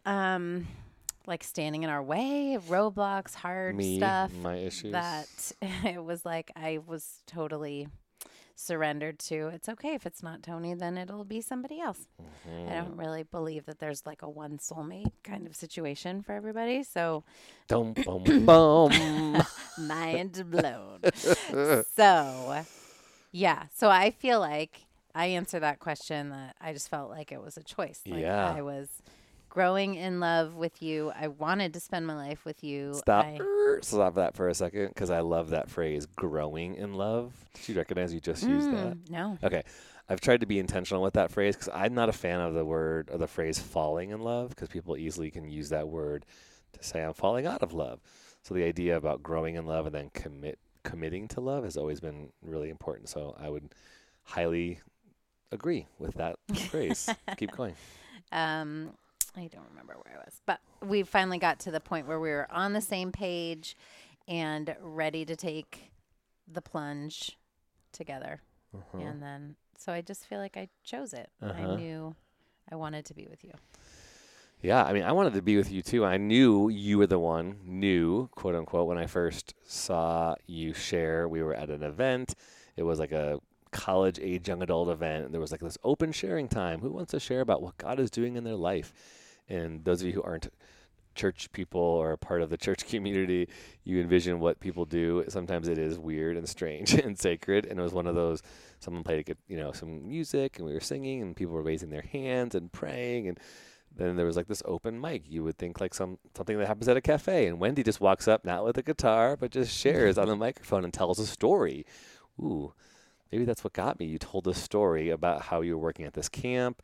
um like standing in our way, roadblocks, hard Me, stuff my issues. that (laughs) it was like I was totally surrendered to it's okay if it's not Tony then it'll be somebody else. Mm-hmm. I don't really believe that there's like a one soulmate kind of situation for everybody. So Dum (coughs) bum bum. (laughs) mind blown. so yeah, so I feel like I answer that question that I just felt like it was a choice. Like Yeah. I was growing in love with you. I wanted to spend my life with you. Stop. I, Stop that for a second, because I love that phrase, "growing in love." Did you recognize you just used that? Mm, No. Okay. I've tried to be intentional with that phrase because I'm not a fan of the word or the phrase falling in love because people easily can use that word to say I'm falling out of love. So the idea about growing in love and then commit committing to love has always been really important. So I would highly agree with that (laughs) phrase. Keep going. Um, I don't remember where I was, but we finally got to the point where we were on the same page and ready to take the plunge together. Uh-huh. And then, so I just feel like I chose it. Uh-huh. I knew I wanted to be with you. Yeah, I mean, I wanted to be with you too. I knew you were the one, knew, quote unquote, when I first saw you share. We were at an event. It was like a college age young adult event. And there was like this open sharing time. Who wants to share about what God is doing in their life? And those of you who aren't church people or part of the church community, you envision what people do. Sometimes it is weird and strange (laughs) and sacred. And it was one of those. Someone played, a you know, some music, and we were singing, and people were raising their hands and praying, and then there was like this open mic. You would think like some something that happens at a cafe, and Wendy just walks up, not with a guitar, but just shares on the (laughs) microphone and tells a story. Ooh, maybe that's what got me. You told a story about how you were working at this camp,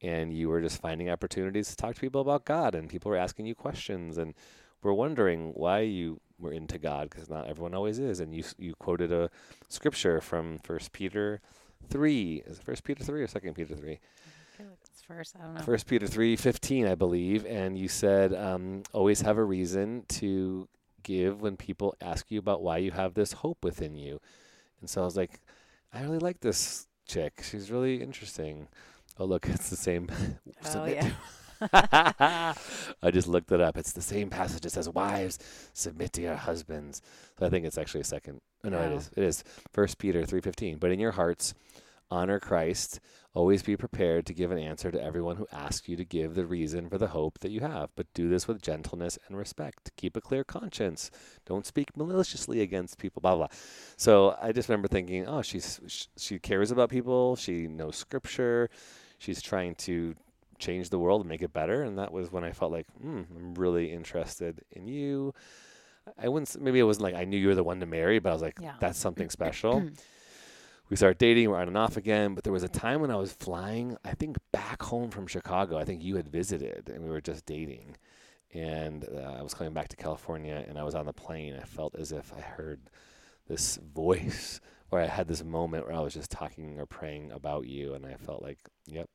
and you were just finding opportunities to talk to people about God, and people were asking you questions, and were wondering why you were into God, because not everyone always is. And you you quoted a scripture from First Peter three. Is it First Peter three or Second Peter three? I feel it's first. I don't know. First Peter three fifteen, I believe, and you said um, always have a reason to give when people ask you about why you have this hope within you. And so I was like, I really like this chick. She's really interesting. Oh look, (laughs) it's the same. (laughs) Oh, yeah. (laughs) I just looked it up. It's the same passage. It says, "Wives, submit to your husbands." So I think it's actually a second. Oh, no, it is. It is First Peter three fifteen. But in your hearts, honor Christ. Always be prepared to give an answer to everyone who asks you to give the reason for the hope that you have, but do this with gentleness and respect. Keep a clear conscience. Don't speak maliciously against people. Blah blah. So I just remember thinking, oh, she's she cares about people. She knows scripture. She's trying to change the world and make it better. And that was when I felt like, hmm, I'm really interested in you. I wouldn't. Maybe it wasn't like I knew you were the one to marry, but I was like, Yeah. that's something (clears throat) special we started dating, we're on and off again. But there was a time when I was flying, I think back home from Chicago. I think you had visited and we were just dating. And uh, I was coming back to California and I was on the plane. I felt as if I heard this voice or I had this moment where I was just talking or praying about you. And I felt like, yep,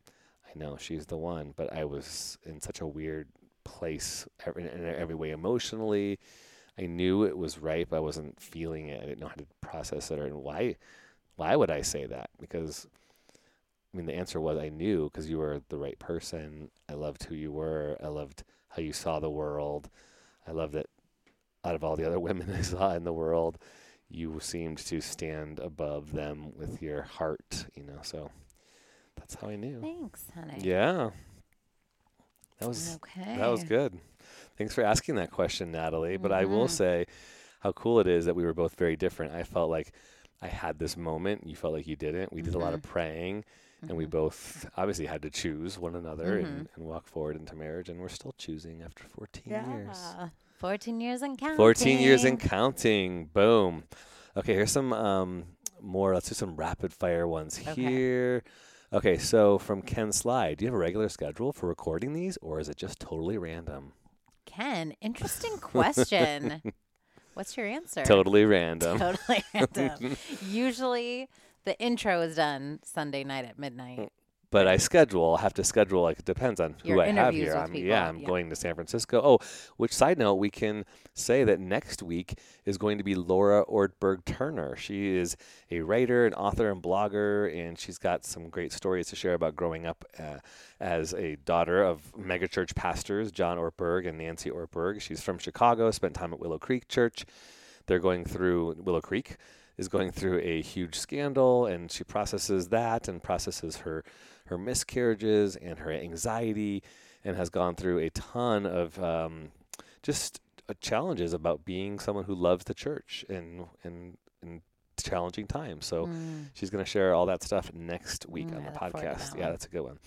I know she's the one. But I was in such a weird place in every way emotionally. I knew it was right, but I wasn't feeling it. I didn't know how to process it or why why would I say that? Because I mean, the answer was I knew because you were the right person. I loved who you were. I loved how you saw the world. I loved that out of all the other (laughs) women I saw in the world, you seemed to stand above them with your heart, you know. So that's how I knew. Thanks, honey. Yeah. That was Okay. that was good. Thanks for asking that question, Natalie. But I will Mhm. say how cool it is that we were both very different. I felt like I had this moment. You felt like you didn't. We did a lot of praying, and we Mhm. both obviously had to choose one another and, Mhm. and walk forward into marriage. And we're still choosing after 14 years. Yeah. 14 years and counting. 14 years and counting. Boom. Okay, here's some um, more. Let's do some rapid fire ones Okay. here. Okay, so from Ken Slide, do you have a regular schedule for recording these, or is it just totally random? Ken, interesting (laughs) question. What's your answer? Totally random. Totally (laughs) random. Usually the intro is done Sunday night at midnight. But I schedule. I have to schedule. Like it depends on who Your I have here. I'm, people, yeah, I'm yeah. going to San Francisco. Oh, which side note, we can say that next week is going to be Laura Ortberg Turner. She is a writer, an author, and blogger, and she's got some great stories to share about growing up uh, as a daughter of megachurch pastors John Ortberg and Nancy Ortberg. She's from Chicago. Spent time at Willow Creek Church. They're going through Willow Creek is going through a huge scandal and she processes that and processes her her miscarriages and her anxiety and has gone through a ton of um, just uh, challenges about being someone who loves the church in in, in challenging times. So Mm. she's going to share all that stuff next week Mm, on the look podcast. that Yeah, that's a good one.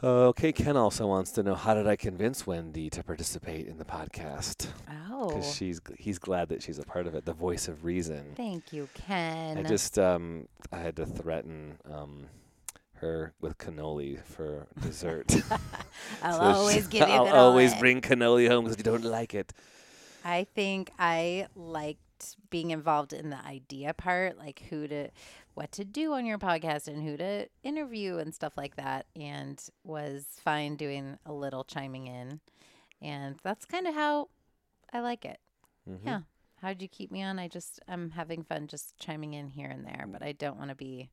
Okay, Ken also wants to know how did I convince Wendy to participate in the podcast? Oh. Because she's he's glad that she's a part of it, the voice of reason. Thank you, Ken. I just um I had to threaten um her with cannoli for dessert. (laughs) I'll So always she- give (laughs) you I'll always bring cannoli home because you don't like it. I think I liked being involved in the idea part, like who to, what to do on your podcast and who to interview and stuff like that, and was fine doing a little chiming in. And that's kind of how I like it. Mhm. Yeah. How'd you keep me on? I just, I'm having fun just chiming in here and there, but I don't want to be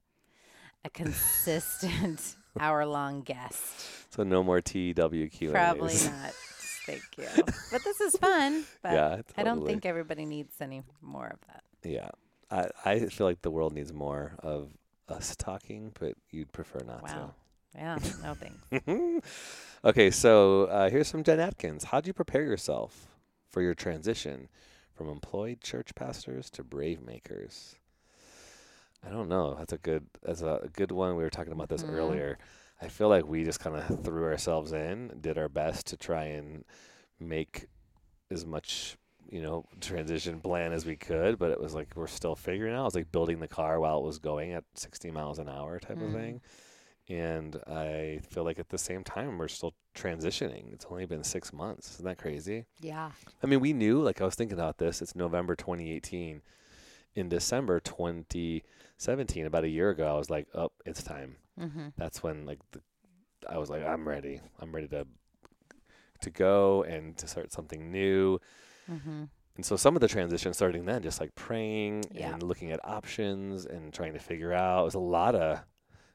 a consistent (laughs) hour long guest. So no more TWQ. Probably not. (laughs) Thank you. But this is fun. But Yeah, I don't think everybody needs any more of that. Yeah, I I feel like the world needs more of us talking, but you'd prefer not to. Wow. Yeah, no thanks. to. (laughs) okay, so uh, here's some Jen Atkins. How do you prepare yourself for your transition from employed church pastors to brave makers? I don't know. That's a good. That's a, good one. We were talking about this Mhm. earlier. I feel like we just kind of threw ourselves in, did our best to try and make as much you know transition plan as we could, but it was like we're still figuring out. It was like building the car while it was going at 60 miles an hour type of Mhm. thing. And I feel like at the same time we're still transitioning. It's only been six months. Isn't that crazy? Yeah. I mean, we knew. Like I was thinking about this. It's November 2018. In December 2017, about a year ago, I was like, "Oh, it's time." Mm-hmm. that's when like the, I was like I'm ready. I'm ready to to go and to start something new. Mm-hmm. And so some of the transition starting then just like praying Yeah. and looking at options and trying to figure out it was a lot of it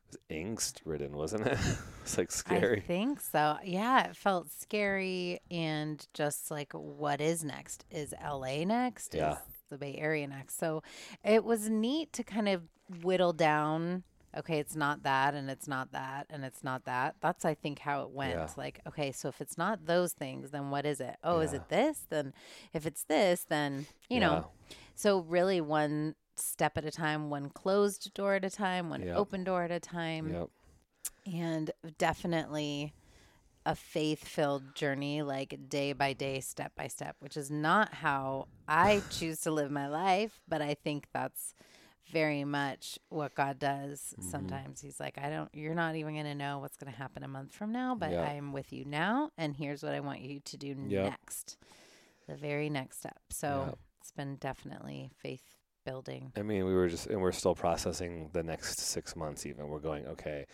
was angst ridden, wasn't it? (laughs) it's like scary. I think so. Yeah, it felt scary and just like, what is next? Is LA next? Yeah. Is the Bay Area next? So it was neat to kind of whittle down. Okay, it's not that, and it's not that, and it's not that. That's, I think, how it went. Yeah. Like, okay, so if it's not those things, then what is it? Oh, is it this? Then if it's this, then, you know, So really one step at a time, one closed door at a time, one Yep. open door at a time, Yep. and definitely a faith-filled journey like day by day, step by step, which is not how I (sighs) choose to live my life, but I think that's very much what God does Mm-hmm. sometimes. He's like, I don't you're not even going to know what's going to happen a month from now, but Yep. I'm with you now and here's what I want you to do Yep. next. The very next step. So Yep. it's been definitely faith building. I mean, we were just, and we're still processing the next six months. Even we're going, okay,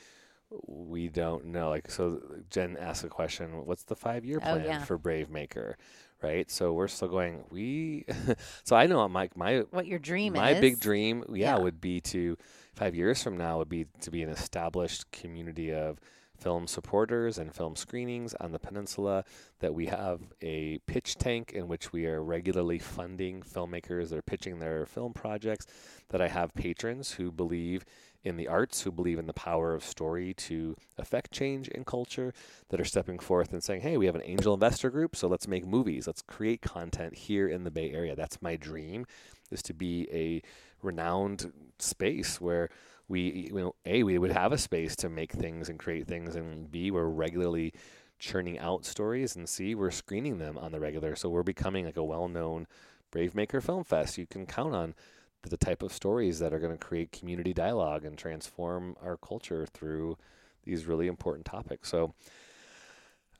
we don't know. Like, so Jen asked a question: What's the five-year Oh, plan yeah. for Brave Maker? Right. So we're still going. We. (laughs) so I know my my What your dream my is. big dream, yeah, Yeah. would be to five years from now would be to be an established community of film supporters and film screenings on the peninsula. That we have a pitch tank in which we are regularly funding filmmakers that are pitching their film projects. That I have patrons who believe in the arts, who believe in the power of story to affect change in culture, that are stepping forth and saying, hey, we have an angel investor group, so let's make movies, let's create content here in the Bay Area. That's my dream, is to be a renowned space where we, you know, A, we would have a space to make things and create things, and B, we're regularly churning out stories, and C, we're screening them on the regular. So we're becoming like a well known Brave Maker Film Fest. You can count on the type of stories that are going to create community dialogue and transform our culture through these really important topics. So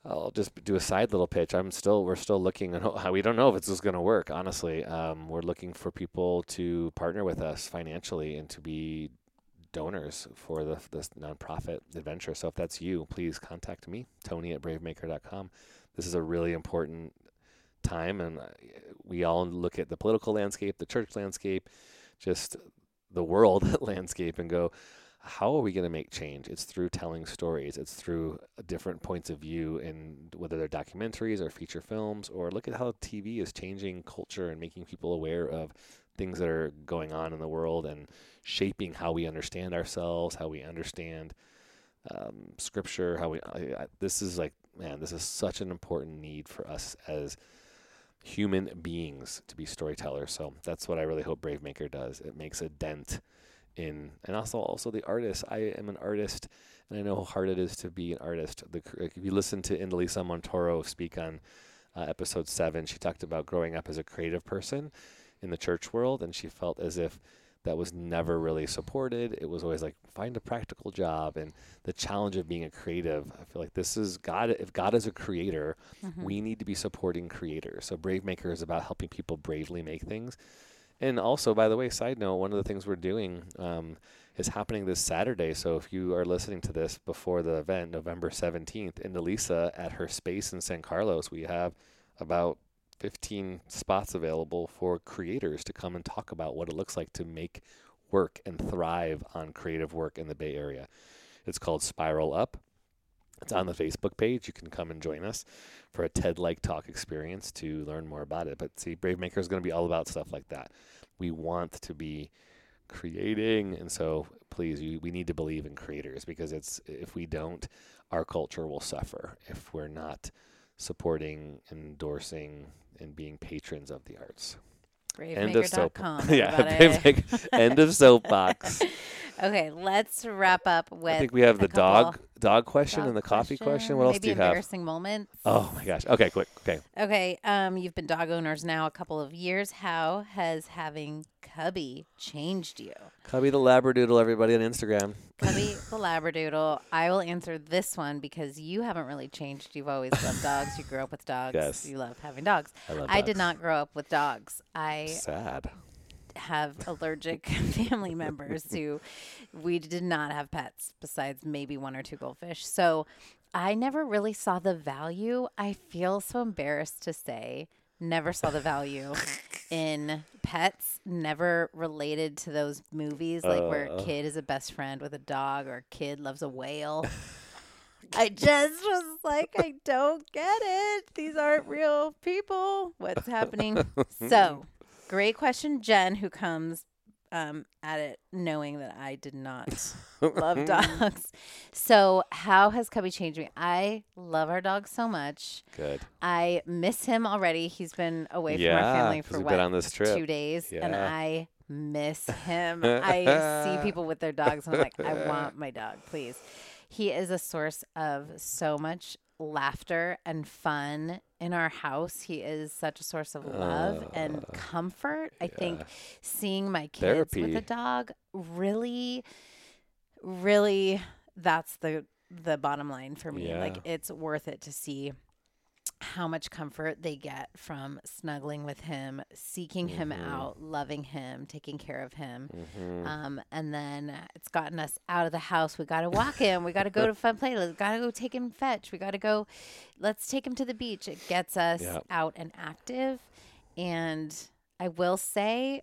I'll just do a side little pitch. I'm still, we're still looking at (laughs) we don't know if it's just going to work. Honestly, um, we're looking for people to partner with us financially and to be donors for the this nonprofit adventure. So if that's you, please contact me, Tony at bravemaker.com. This is a really important time, and uh, we all look at the political landscape, the church landscape, just the world (laughs) landscape, and go, how are we going to make change? It's through telling stories. It's through different points of view, and whether they're documentaries or feature films, or look at how TV is changing culture and making people aware of things that are going on in the world and shaping how we understand ourselves, how we understand um, scripture. How we I, I, this is like man, this is such an important need for us as human beings to be storytellers. So that's what I really hope Brave Maker does. It makes a dent in, and also also the artist. I am an artist, and I know how hard it is to be an artist. The, if you listen to Indalisa Montoro speak on uh, episode seven, she talked about growing up as a creative person in the church world, and she felt as if that was never really supported. It was always like find a practical job and the challenge of being a creative. I feel like this is God. If God is a creator, Mm-hmm. we need to be supporting creators. So Brave Maker is about helping people bravely make things. And also, by the way, side note, one of the things we're doing um, is happening this Saturday. So if you are listening to this before the event, November 17th, in Elisa at her space in San Carlos, we have about 15 spots available for creators to come and talk about what it looks like to make work and thrive on creative work in the Bay Area. It's called Spiral Up. It's on the Facebook page. You can come and join us for a TED like talk experience to learn more about it. But see, Brave Maker is going to be all about stuff like that. We want to be creating, and so please, you, we need to believe in creators because it's if we don't, our culture will suffer if we're not supporting, endorsing, and being patrons of the arts. (laughs) End of soap. Bravemaker.com. yeah, everybody. End of soapbox. okay, let's wrap up with. I think we have the couple dog dog question dog and the coffee question. What else do you have? embarrassing moments. Oh my gosh. Okay, quick. Okay. Okay, um, you've been dog owners now a couple of years. How has having Cubby changed you? Cubby the Labradoodle, everybody on Instagram. Cubby the Labradoodle. I will answer this one because you haven't really changed. You've always loved dogs. You grew up with dogs. Yes. You love having dogs. I love I did not grow up with dogs. I Sad. Have allergic (laughs) family members who we did not have pets besides maybe one or two goldfish. So I never really saw the value. I feel so embarrassed to say, never saw the value in pets, never related to those movies like where a kid is a best friend with a dog or a kid loves a whale. I just was like, I don't get it. These aren't real people. What's happening? (laughs) so, great question, Jen, who comes um, at it knowing that I did not (laughs) love dogs. So, how has Cubby changed me? I love our dog so much. Good. I miss him already. He's been away from our family for what, been on this trip. two days, and I miss him. I see (laughs) people with their dogs, and I'm like, I want my dog, please. He is a source of so much laughter and fun in our house. He is such a source of love and uh, comfort. I think seeing my kids with a dog really, really, that's the the bottom line for me. Like it's worth it to see how much comfort they get from snuggling with him, seeking him Mm-hmm. out, loving him, taking care of him. Mm-hmm. Um, and then it's gotten us out of the house. We got to walk him. We got to go to fun play. We got to go take him fetch. We got to go. Let's take him to the beach. It gets us Yep. out and active. And I will say,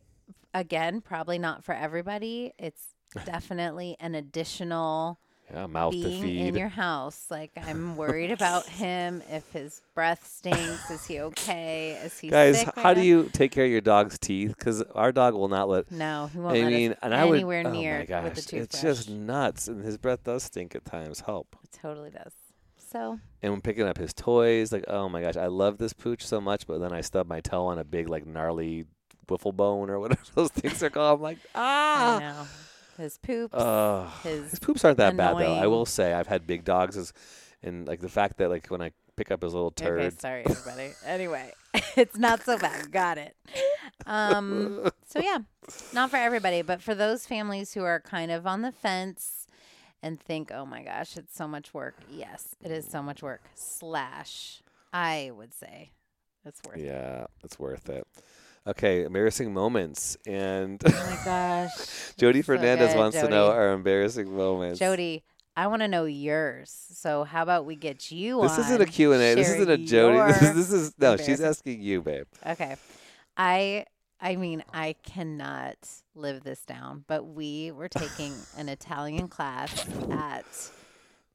again, probably not for everybody. It's (laughs) definitely an additional Yeah, mouth to being feed. in your house. Like I'm worried (laughs) about him. If his breath stinks, is he okay? Is he Guys, sick how right do now? you take care of your dog's teeth? Because our dog will not let. No, he won't I let mean, and I would. anywhere oh my gosh, with the toothbrush. it's just nuts, and his breath does stink at times. Help. It totally does. So And when picking up his toys, like, oh my gosh, I love this pooch so much, but then I stub my toe on a big, like, gnarly wiffle bone or whatever (laughs) those things are called. I'm like, I ah. His poops. Uh, his his poops aren't that bad though. I will say I've had big dogs, is, and like the fact that like when I pick up his little turd. Okay, sorry everybody. anyway, (laughs) it's not so bad. Got it. Um, so yeah, not for everybody, but for those families who are kind of on the fence and think, "Oh my gosh, it's so much work." Yes, it is so much work. Slash, I would say, it's worth it. yeah, it's worth it. Okay, embarrassing moments, and Oh my gosh, (laughs) Jody So Fernandez good, wants to know our embarrassing moments. Jody. I want to know yours. So how about we get you this on? isn't a Q and A. This isn't a Jody. (laughs) This is this is no. She's asking you, babe. Okay. I I mean, I cannot live this down, but we were taking an Italian class at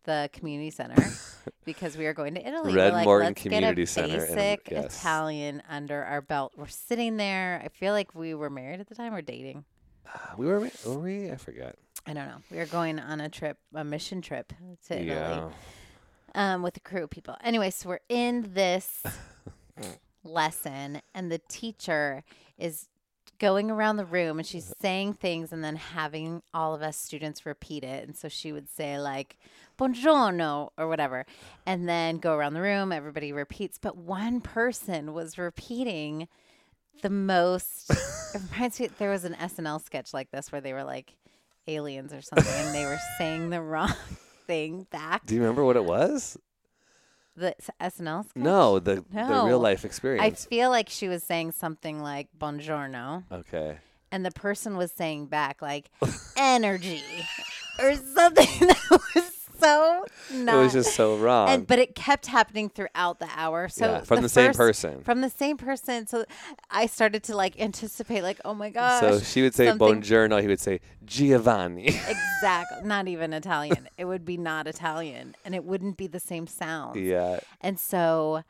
the community center (laughs) because we are going to Italy. Red like, Morton let's Community Center in- basic yes. Italian under our belt. We're sitting there. I feel like we were married at the time or dating. We were were we? I forgot. I don't know. We were going on a trip, a mission trip to Italy Yeah. um, with a crew of people. Anyway, so we're in this (laughs) lesson, and the teacher is going around the room and she's uh-huh. saying things and then having all of us students repeat it. And so she would say, like, buongiorno or whatever, uh-huh. and then go around the room. Everybody repeats, but one person was repeating the most. it (laughs) reminds me. There was an SNL sketch like this where they were like aliens or something, and they were saying the (laughs) wrong thing back. Do you remember what it was? The SNL sketch. No, the the real life experience. I feel like she was saying something like "Buongiorno," okay. and the person was saying back like (laughs) "energy" or something (laughs) that was (laughs) so not. it was just so wrong. and but it kept happening throughout the hour. So yeah, from the, same first- person. From the same person. So I started to like anticipate, like, oh my gosh. so she would say something- buongiorno, he would say Giovanni. Exactly. (laughs) Not even Italian. it would be not Italian, and it wouldn't be the same sound. yeah. And so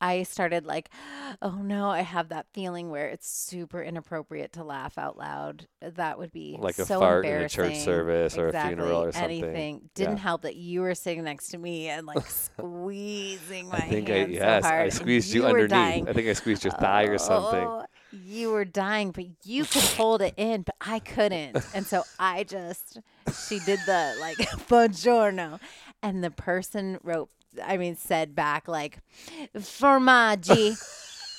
I started like, oh no, I have that feeling where it's super inappropriate to laugh out loud. That would be Like a so fart in a church service or a funeral or something. Anything. Didn't Yeah. help that you were sitting next to me and like squeezing (laughs) my I think I yes, so hard. I squeezed you, were underneath. I think I squeezed your thigh or something. Oh, you were dying, but you could hold it in, but I couldn't. And so I just, she did the like, (laughs) buongiorno. And the person wrote, I mean, said back like, formaggi.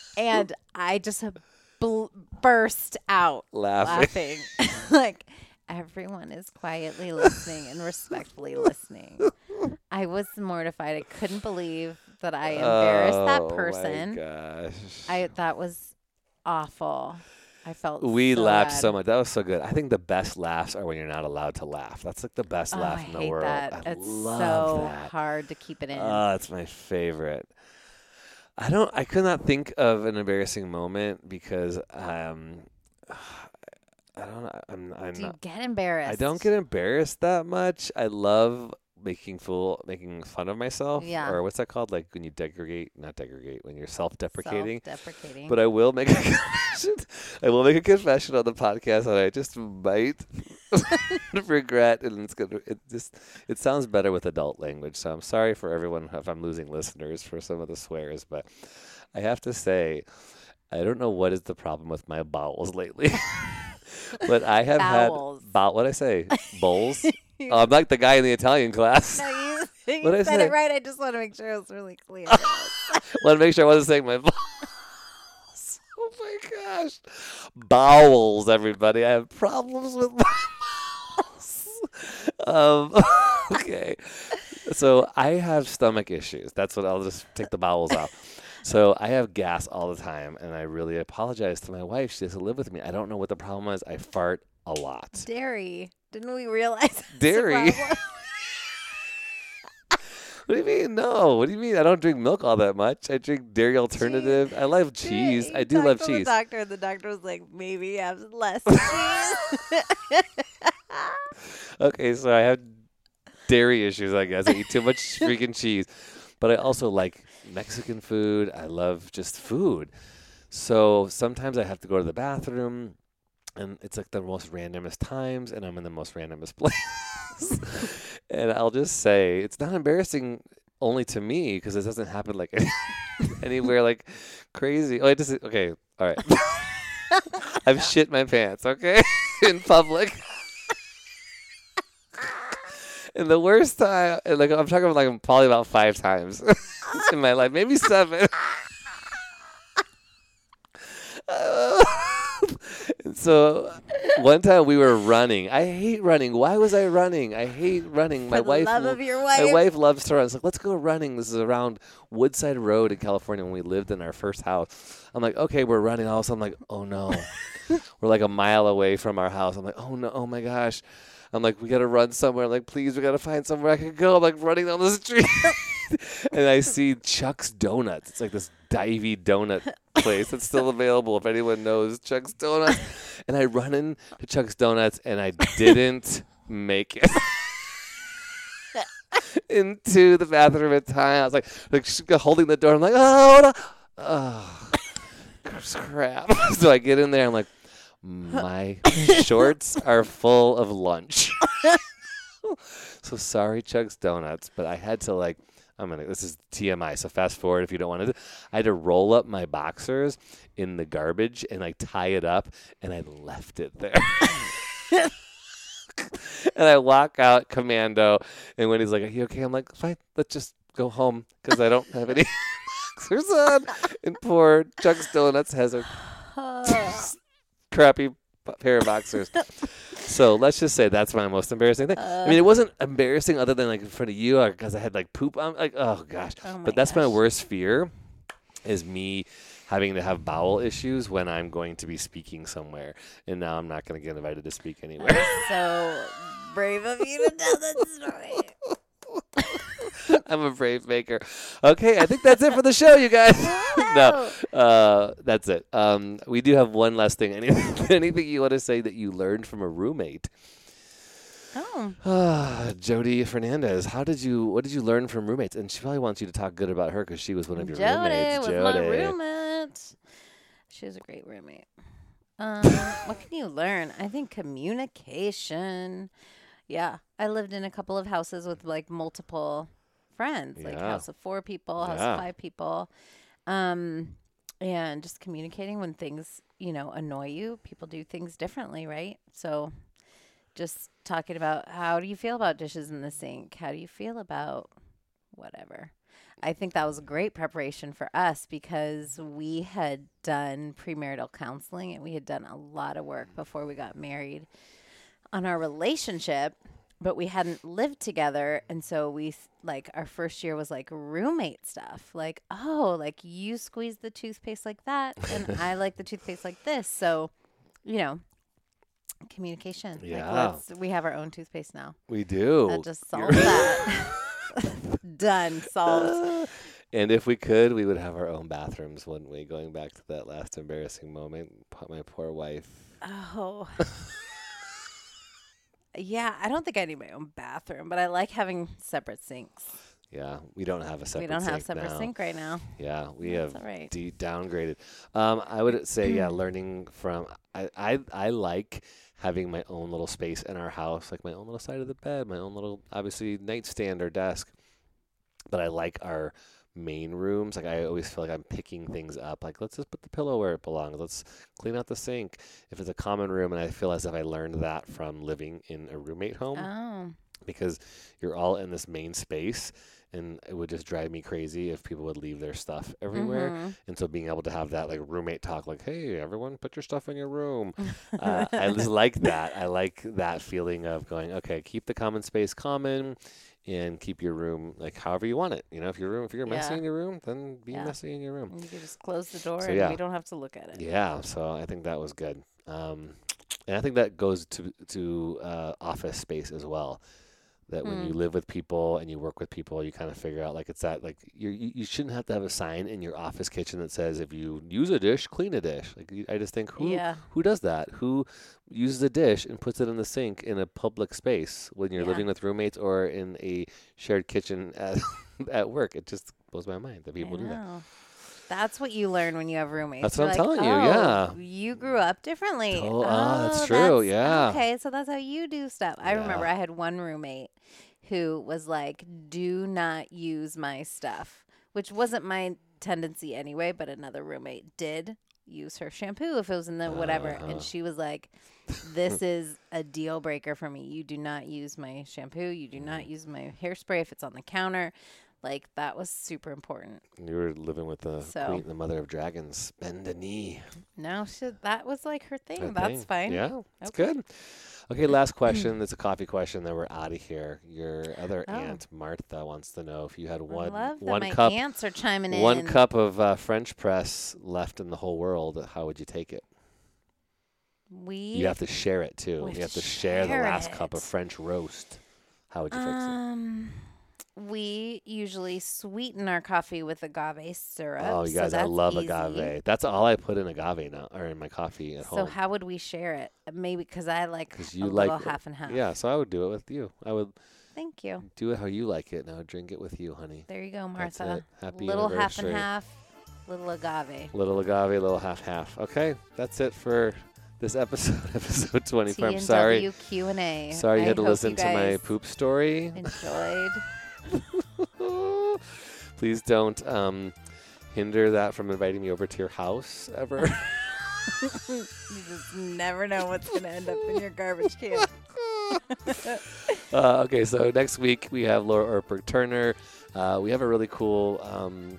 (laughs) and I just bl- burst out Laughing. laughing. (laughs) like, everyone is quietly listening and respectfully listening. I was mortified. I couldn't believe that I embarrassed oh, that My person. gosh. I that was awful. I felt we so laughed bad. so much. That was so good. I think the best laughs are when you're not allowed to laugh. That's like the best Oh, laugh I in the world. that. I it's love so that. hard to keep it in. Oh, it's my favorite. I don't. I could not think of an embarrassing moment because um, (sighs) I don't. know. I'm. I'm Do you not. get embarrassed? I don't get embarrassed that much. I love making fool, making fun of myself. Yeah. Or what's that called? Like when you degregate, not degregate, when you're self-deprecating. Self-deprecating. But I will make a (laughs) confession. I will make a confession on the podcast that I just might (laughs) regret, and it's gonna. It just. It sounds better with adult language, so I'm sorry for everyone if I'm losing listeners for some of the swears, but I have to say, I don't know what is the problem with my bowels lately. (laughs) but I have Bowels. had bow. What I say? Bowls. (laughs) I'm like the guy in the Italian class. no, you, (laughs) (laughs) you said say? it right. I just want to make sure it was really clear. Want to make sure I wasn't saying my balls. Oh my gosh. Bowels, everybody. I have problems with my bowels. Um, okay. So I have stomach issues. That's what I'll just take the bowels out. So I have gas all the time, and I really apologize to my wife. She has to live with me. I don't know what the problem is. I fart a lot. Dairy. Didn't we realize? Dairy? (laughs) What do you mean? No. What do you mean? I don't drink milk all that much. I drink dairy alternative. I love cheese. I do love to cheese. The doctor, and the doctor was like, maybe have less (laughs) cheese. Okay, so I have dairy issues, I guess. I eat too much (laughs) freaking cheese. But I also like Mexican food. I love just food. So sometimes I have to go to the bathroom and it's like the most randomest times and I'm in the most randomest (laughs) place. and I'll just say it's not embarrassing only to me because it doesn't happen like (laughs) anywhere like crazy. Oh, it just okay. All right. (laughs) I've shit my pants, okay? in public. And the worst time, like I'm talking about like probably about five times in my life, maybe seven. So one time we were running. I hate running. Why was I running? I hate running. My wife, love of your my wife. wife loves to run. It's like let's go running. This is around Woodside Road in California when we lived in our first house. I'm like, okay, we're running. All of a sudden, I'm like, oh no, (laughs) we're like a mile away from our house. I'm like, oh no, oh my gosh. I'm like, we gotta run somewhere. I'm like, please, we gotta find somewhere I can go. I'm like running down the (laughs) street, and I see Chuck's Donuts. It's like this divey donut place that's still available if anyone knows Chuck's Donuts. (laughs) And I run into Chuck's Donuts, and I didn't make it. (laughs) into the bathroom in time. I was like, like she's holding the door. I'm like, oh, no. oh, crap. (laughs) so I get in there. I'm like, my shorts are full of lunch. so sorry, Chuck's Donuts, but I had to like. I'm gonna. This is TMI. So fast forward if you don't want to. I had to roll up my boxers in the garbage and like tie it up, and I left it there. (laughs) and I walk out commando, and when he's like, "Are you okay?" I'm like, "Fine, let's just go home because I don't have any (laughs) boxers on." And poor Chuck's Donuts has a (sighs) (laughs) crappy pair of boxers. So let's just say that's my most embarrassing thing. I mean, it uh. wasn't embarrassing other than like in front of you, because I had like poop. I'm like, oh gosh. Oh but that's my worst fear, is me having to have bowel issues when I'm going to be speaking somewhere, and now I'm not going to get invited to speak anywhere. so brave of you to tell that story. (laughs) (laughs) I'm a brave maker. Okay, I think that's it for the show, you guys. (laughs) no, uh, that's it. Um, we do have one last thing. Anything, (laughs) anything you want to say that you learned from a roommate? Oh, Ah, (sighs) Jody Fernandez. How did you? What did you learn from roommates? And she probably wants you to talk good about her because she was one of your Jody roommates. was Jody. my roommate. She was a great roommate. Um, what can you learn? I think communication. Yeah, I lived in a couple of houses with like multiple friends, like Yeah. house of four people, house Yeah. of five people. Um, and just communicating when things, you know, annoy you. People do things differently, right? So just talking about how do you feel about dishes in the sink? How do you feel about whatever? I think that was a great preparation for us because we had done premarital counseling and we had done a lot of work before we got married on our relationship, but we hadn't lived together. And so we, like, our first year was like roommate stuff. Like, oh, like you squeeze the toothpaste like that, and (laughs) I like the toothpaste like this. So, you know, communication. Yeah. Like, let's, we have our own toothpaste now. We do. That just solves that. (laughs) (laughs) Done. Solved. And if we could, we would have our own bathrooms, wouldn't we? Going back to that last embarrassing moment, my poor wife. Oh. Yeah, I don't think I need my own bathroom, but I like having separate sinks. Yeah, we don't have a separate. we don't have sink separate now. sink right now. Yeah, we That's have right. de- downgraded. Um, I would say, yeah, (clears throat) learning from. I, I I like having my own little space in our house, like my own little side of the bed, my own little obviously nightstand or desk. But I like our main rooms. Like I always feel like I'm picking things up. Like let's just put the pillow where it belongs. Let's clean out the sink. If it's a common room, and I feel as if I learned that from living in a roommate home Oh. because you're all in this main space and it would just drive me crazy if people would leave their stuff everywhere Mhm. and so being able to have that like roommate talk like hey everyone put your stuff in your room (laughs) uh, i just like that i like that feeling of going okay keep the common space common and keep your room like however you want it you know if your room if you're messy Yeah. in your room then be Yeah. messy in your room You can just close the door So, and yeah. we don't have to look at it. yeah, so I think that was good. Um, and I think that goes to to uh, office space as well. That when you Hmm. live with people and you work with people, you kind of figure out like it's that like you you shouldn't have to have a sign in your office kitchen that says if you use a dish, clean a dish. Like I just think who Yeah. who does that? Who uses a dish and puts it in the sink in a public space when you're Yeah. living with roommates or in a shared kitchen at (laughs) at work? It just blows my mind that people do that. That's what you learn when you have roommates. That's You're what I'm like, telling you, "Oh, yeah. You grew up differently. Oh, ah, that's Oh, true, that's- yeah. Okay, so that's how you do stuff. I remember I had one roommate who was like, do not use my stuff, which wasn't my tendency anyway, but another roommate did use her shampoo if it was in the whatever. Uh-huh. And she was like, this is a deal breaker for me. You do not use my shampoo. You do not use my hairspray if it's on the counter. Like, that was super important. You were living with the So- queen, the mother of dragons. Bend a knee. No, she, that was like her thing. Her That's thing. fine. Yeah, it's Okay. good. Okay, last question. It's a coffee question. Then we're out of here. Your other Oh. aunt Martha wants to know if you had I one love that one my cup aunts are chiming in. one cup of uh, French press left in the whole world. How would you take it? We You have to share it too. You have to to share the share last cup of French roast. How would you fix it? Usually sweeten our coffee with agave syrup. Oh, you so guys, I love easy. agave. That's all I put in agave now, or in my coffee at So home. So how would we share it? Maybe because I like Cause you little like- half and half. Yeah, so I would do it with you. I would Thank you. do it how you like it, and I would drink it with you, honey. There you go, Martha. Happy little half and half, little agave. Little agave, little half half. Okay, that's it for this episode, (laughs) episode 24. I'm sorry. Q&A. Sorry you I had to listen to my poop story. Enjoyed. (laughs) Please don't um, hinder that from inviting me over to your house ever. (laughs) you just never know what's going to end up in your garbage can. (laughs) uh, okay, so next week we have Laura Ortberg Turner. Uh, we have a really cool um,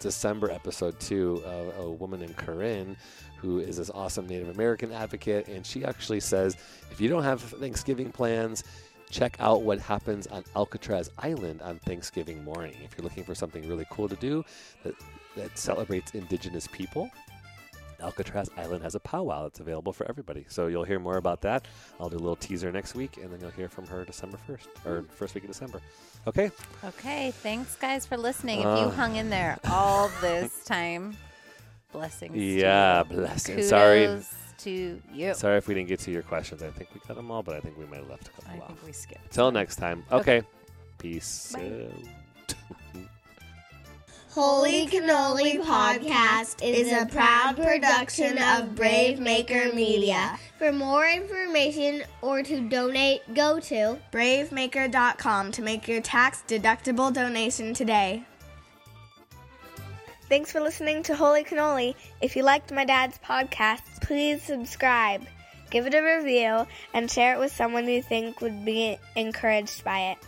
December episode too. of a woman named Corinne, who is this awesome Native American advocate, and she actually says if you don't have Thanksgiving plans, check out what happens on Alcatraz Island on Thanksgiving morning. If you're looking for something really cool to do that, that celebrates Indigenous people, Alcatraz Island has a powwow that's available for everybody. So you'll hear more about that. I'll do a little teaser next week, and then you'll hear from her December 1st, or first week of December. Okay? Okay, thanks guys for listening. if you Uh. hung in there all this time, blessings. (laughs) to Yeah, blessings. Sorry. Kudos to you. Sorry if we didn't get to your questions. I think we got them all, but I think we might have left a couple think off. we skipped. Till some. next time. Okay. Peace Bye. out. (laughs) Holy Cannoli Podcast is a proud production of Brave Maker Media. For more information or to donate, go to Bravemaker.com to make your tax deductible donation today. Thanks for listening to Holy Cannoli. If you liked my dad's podcast, please subscribe, give it a review, and share it with someone you think would be encouraged by it.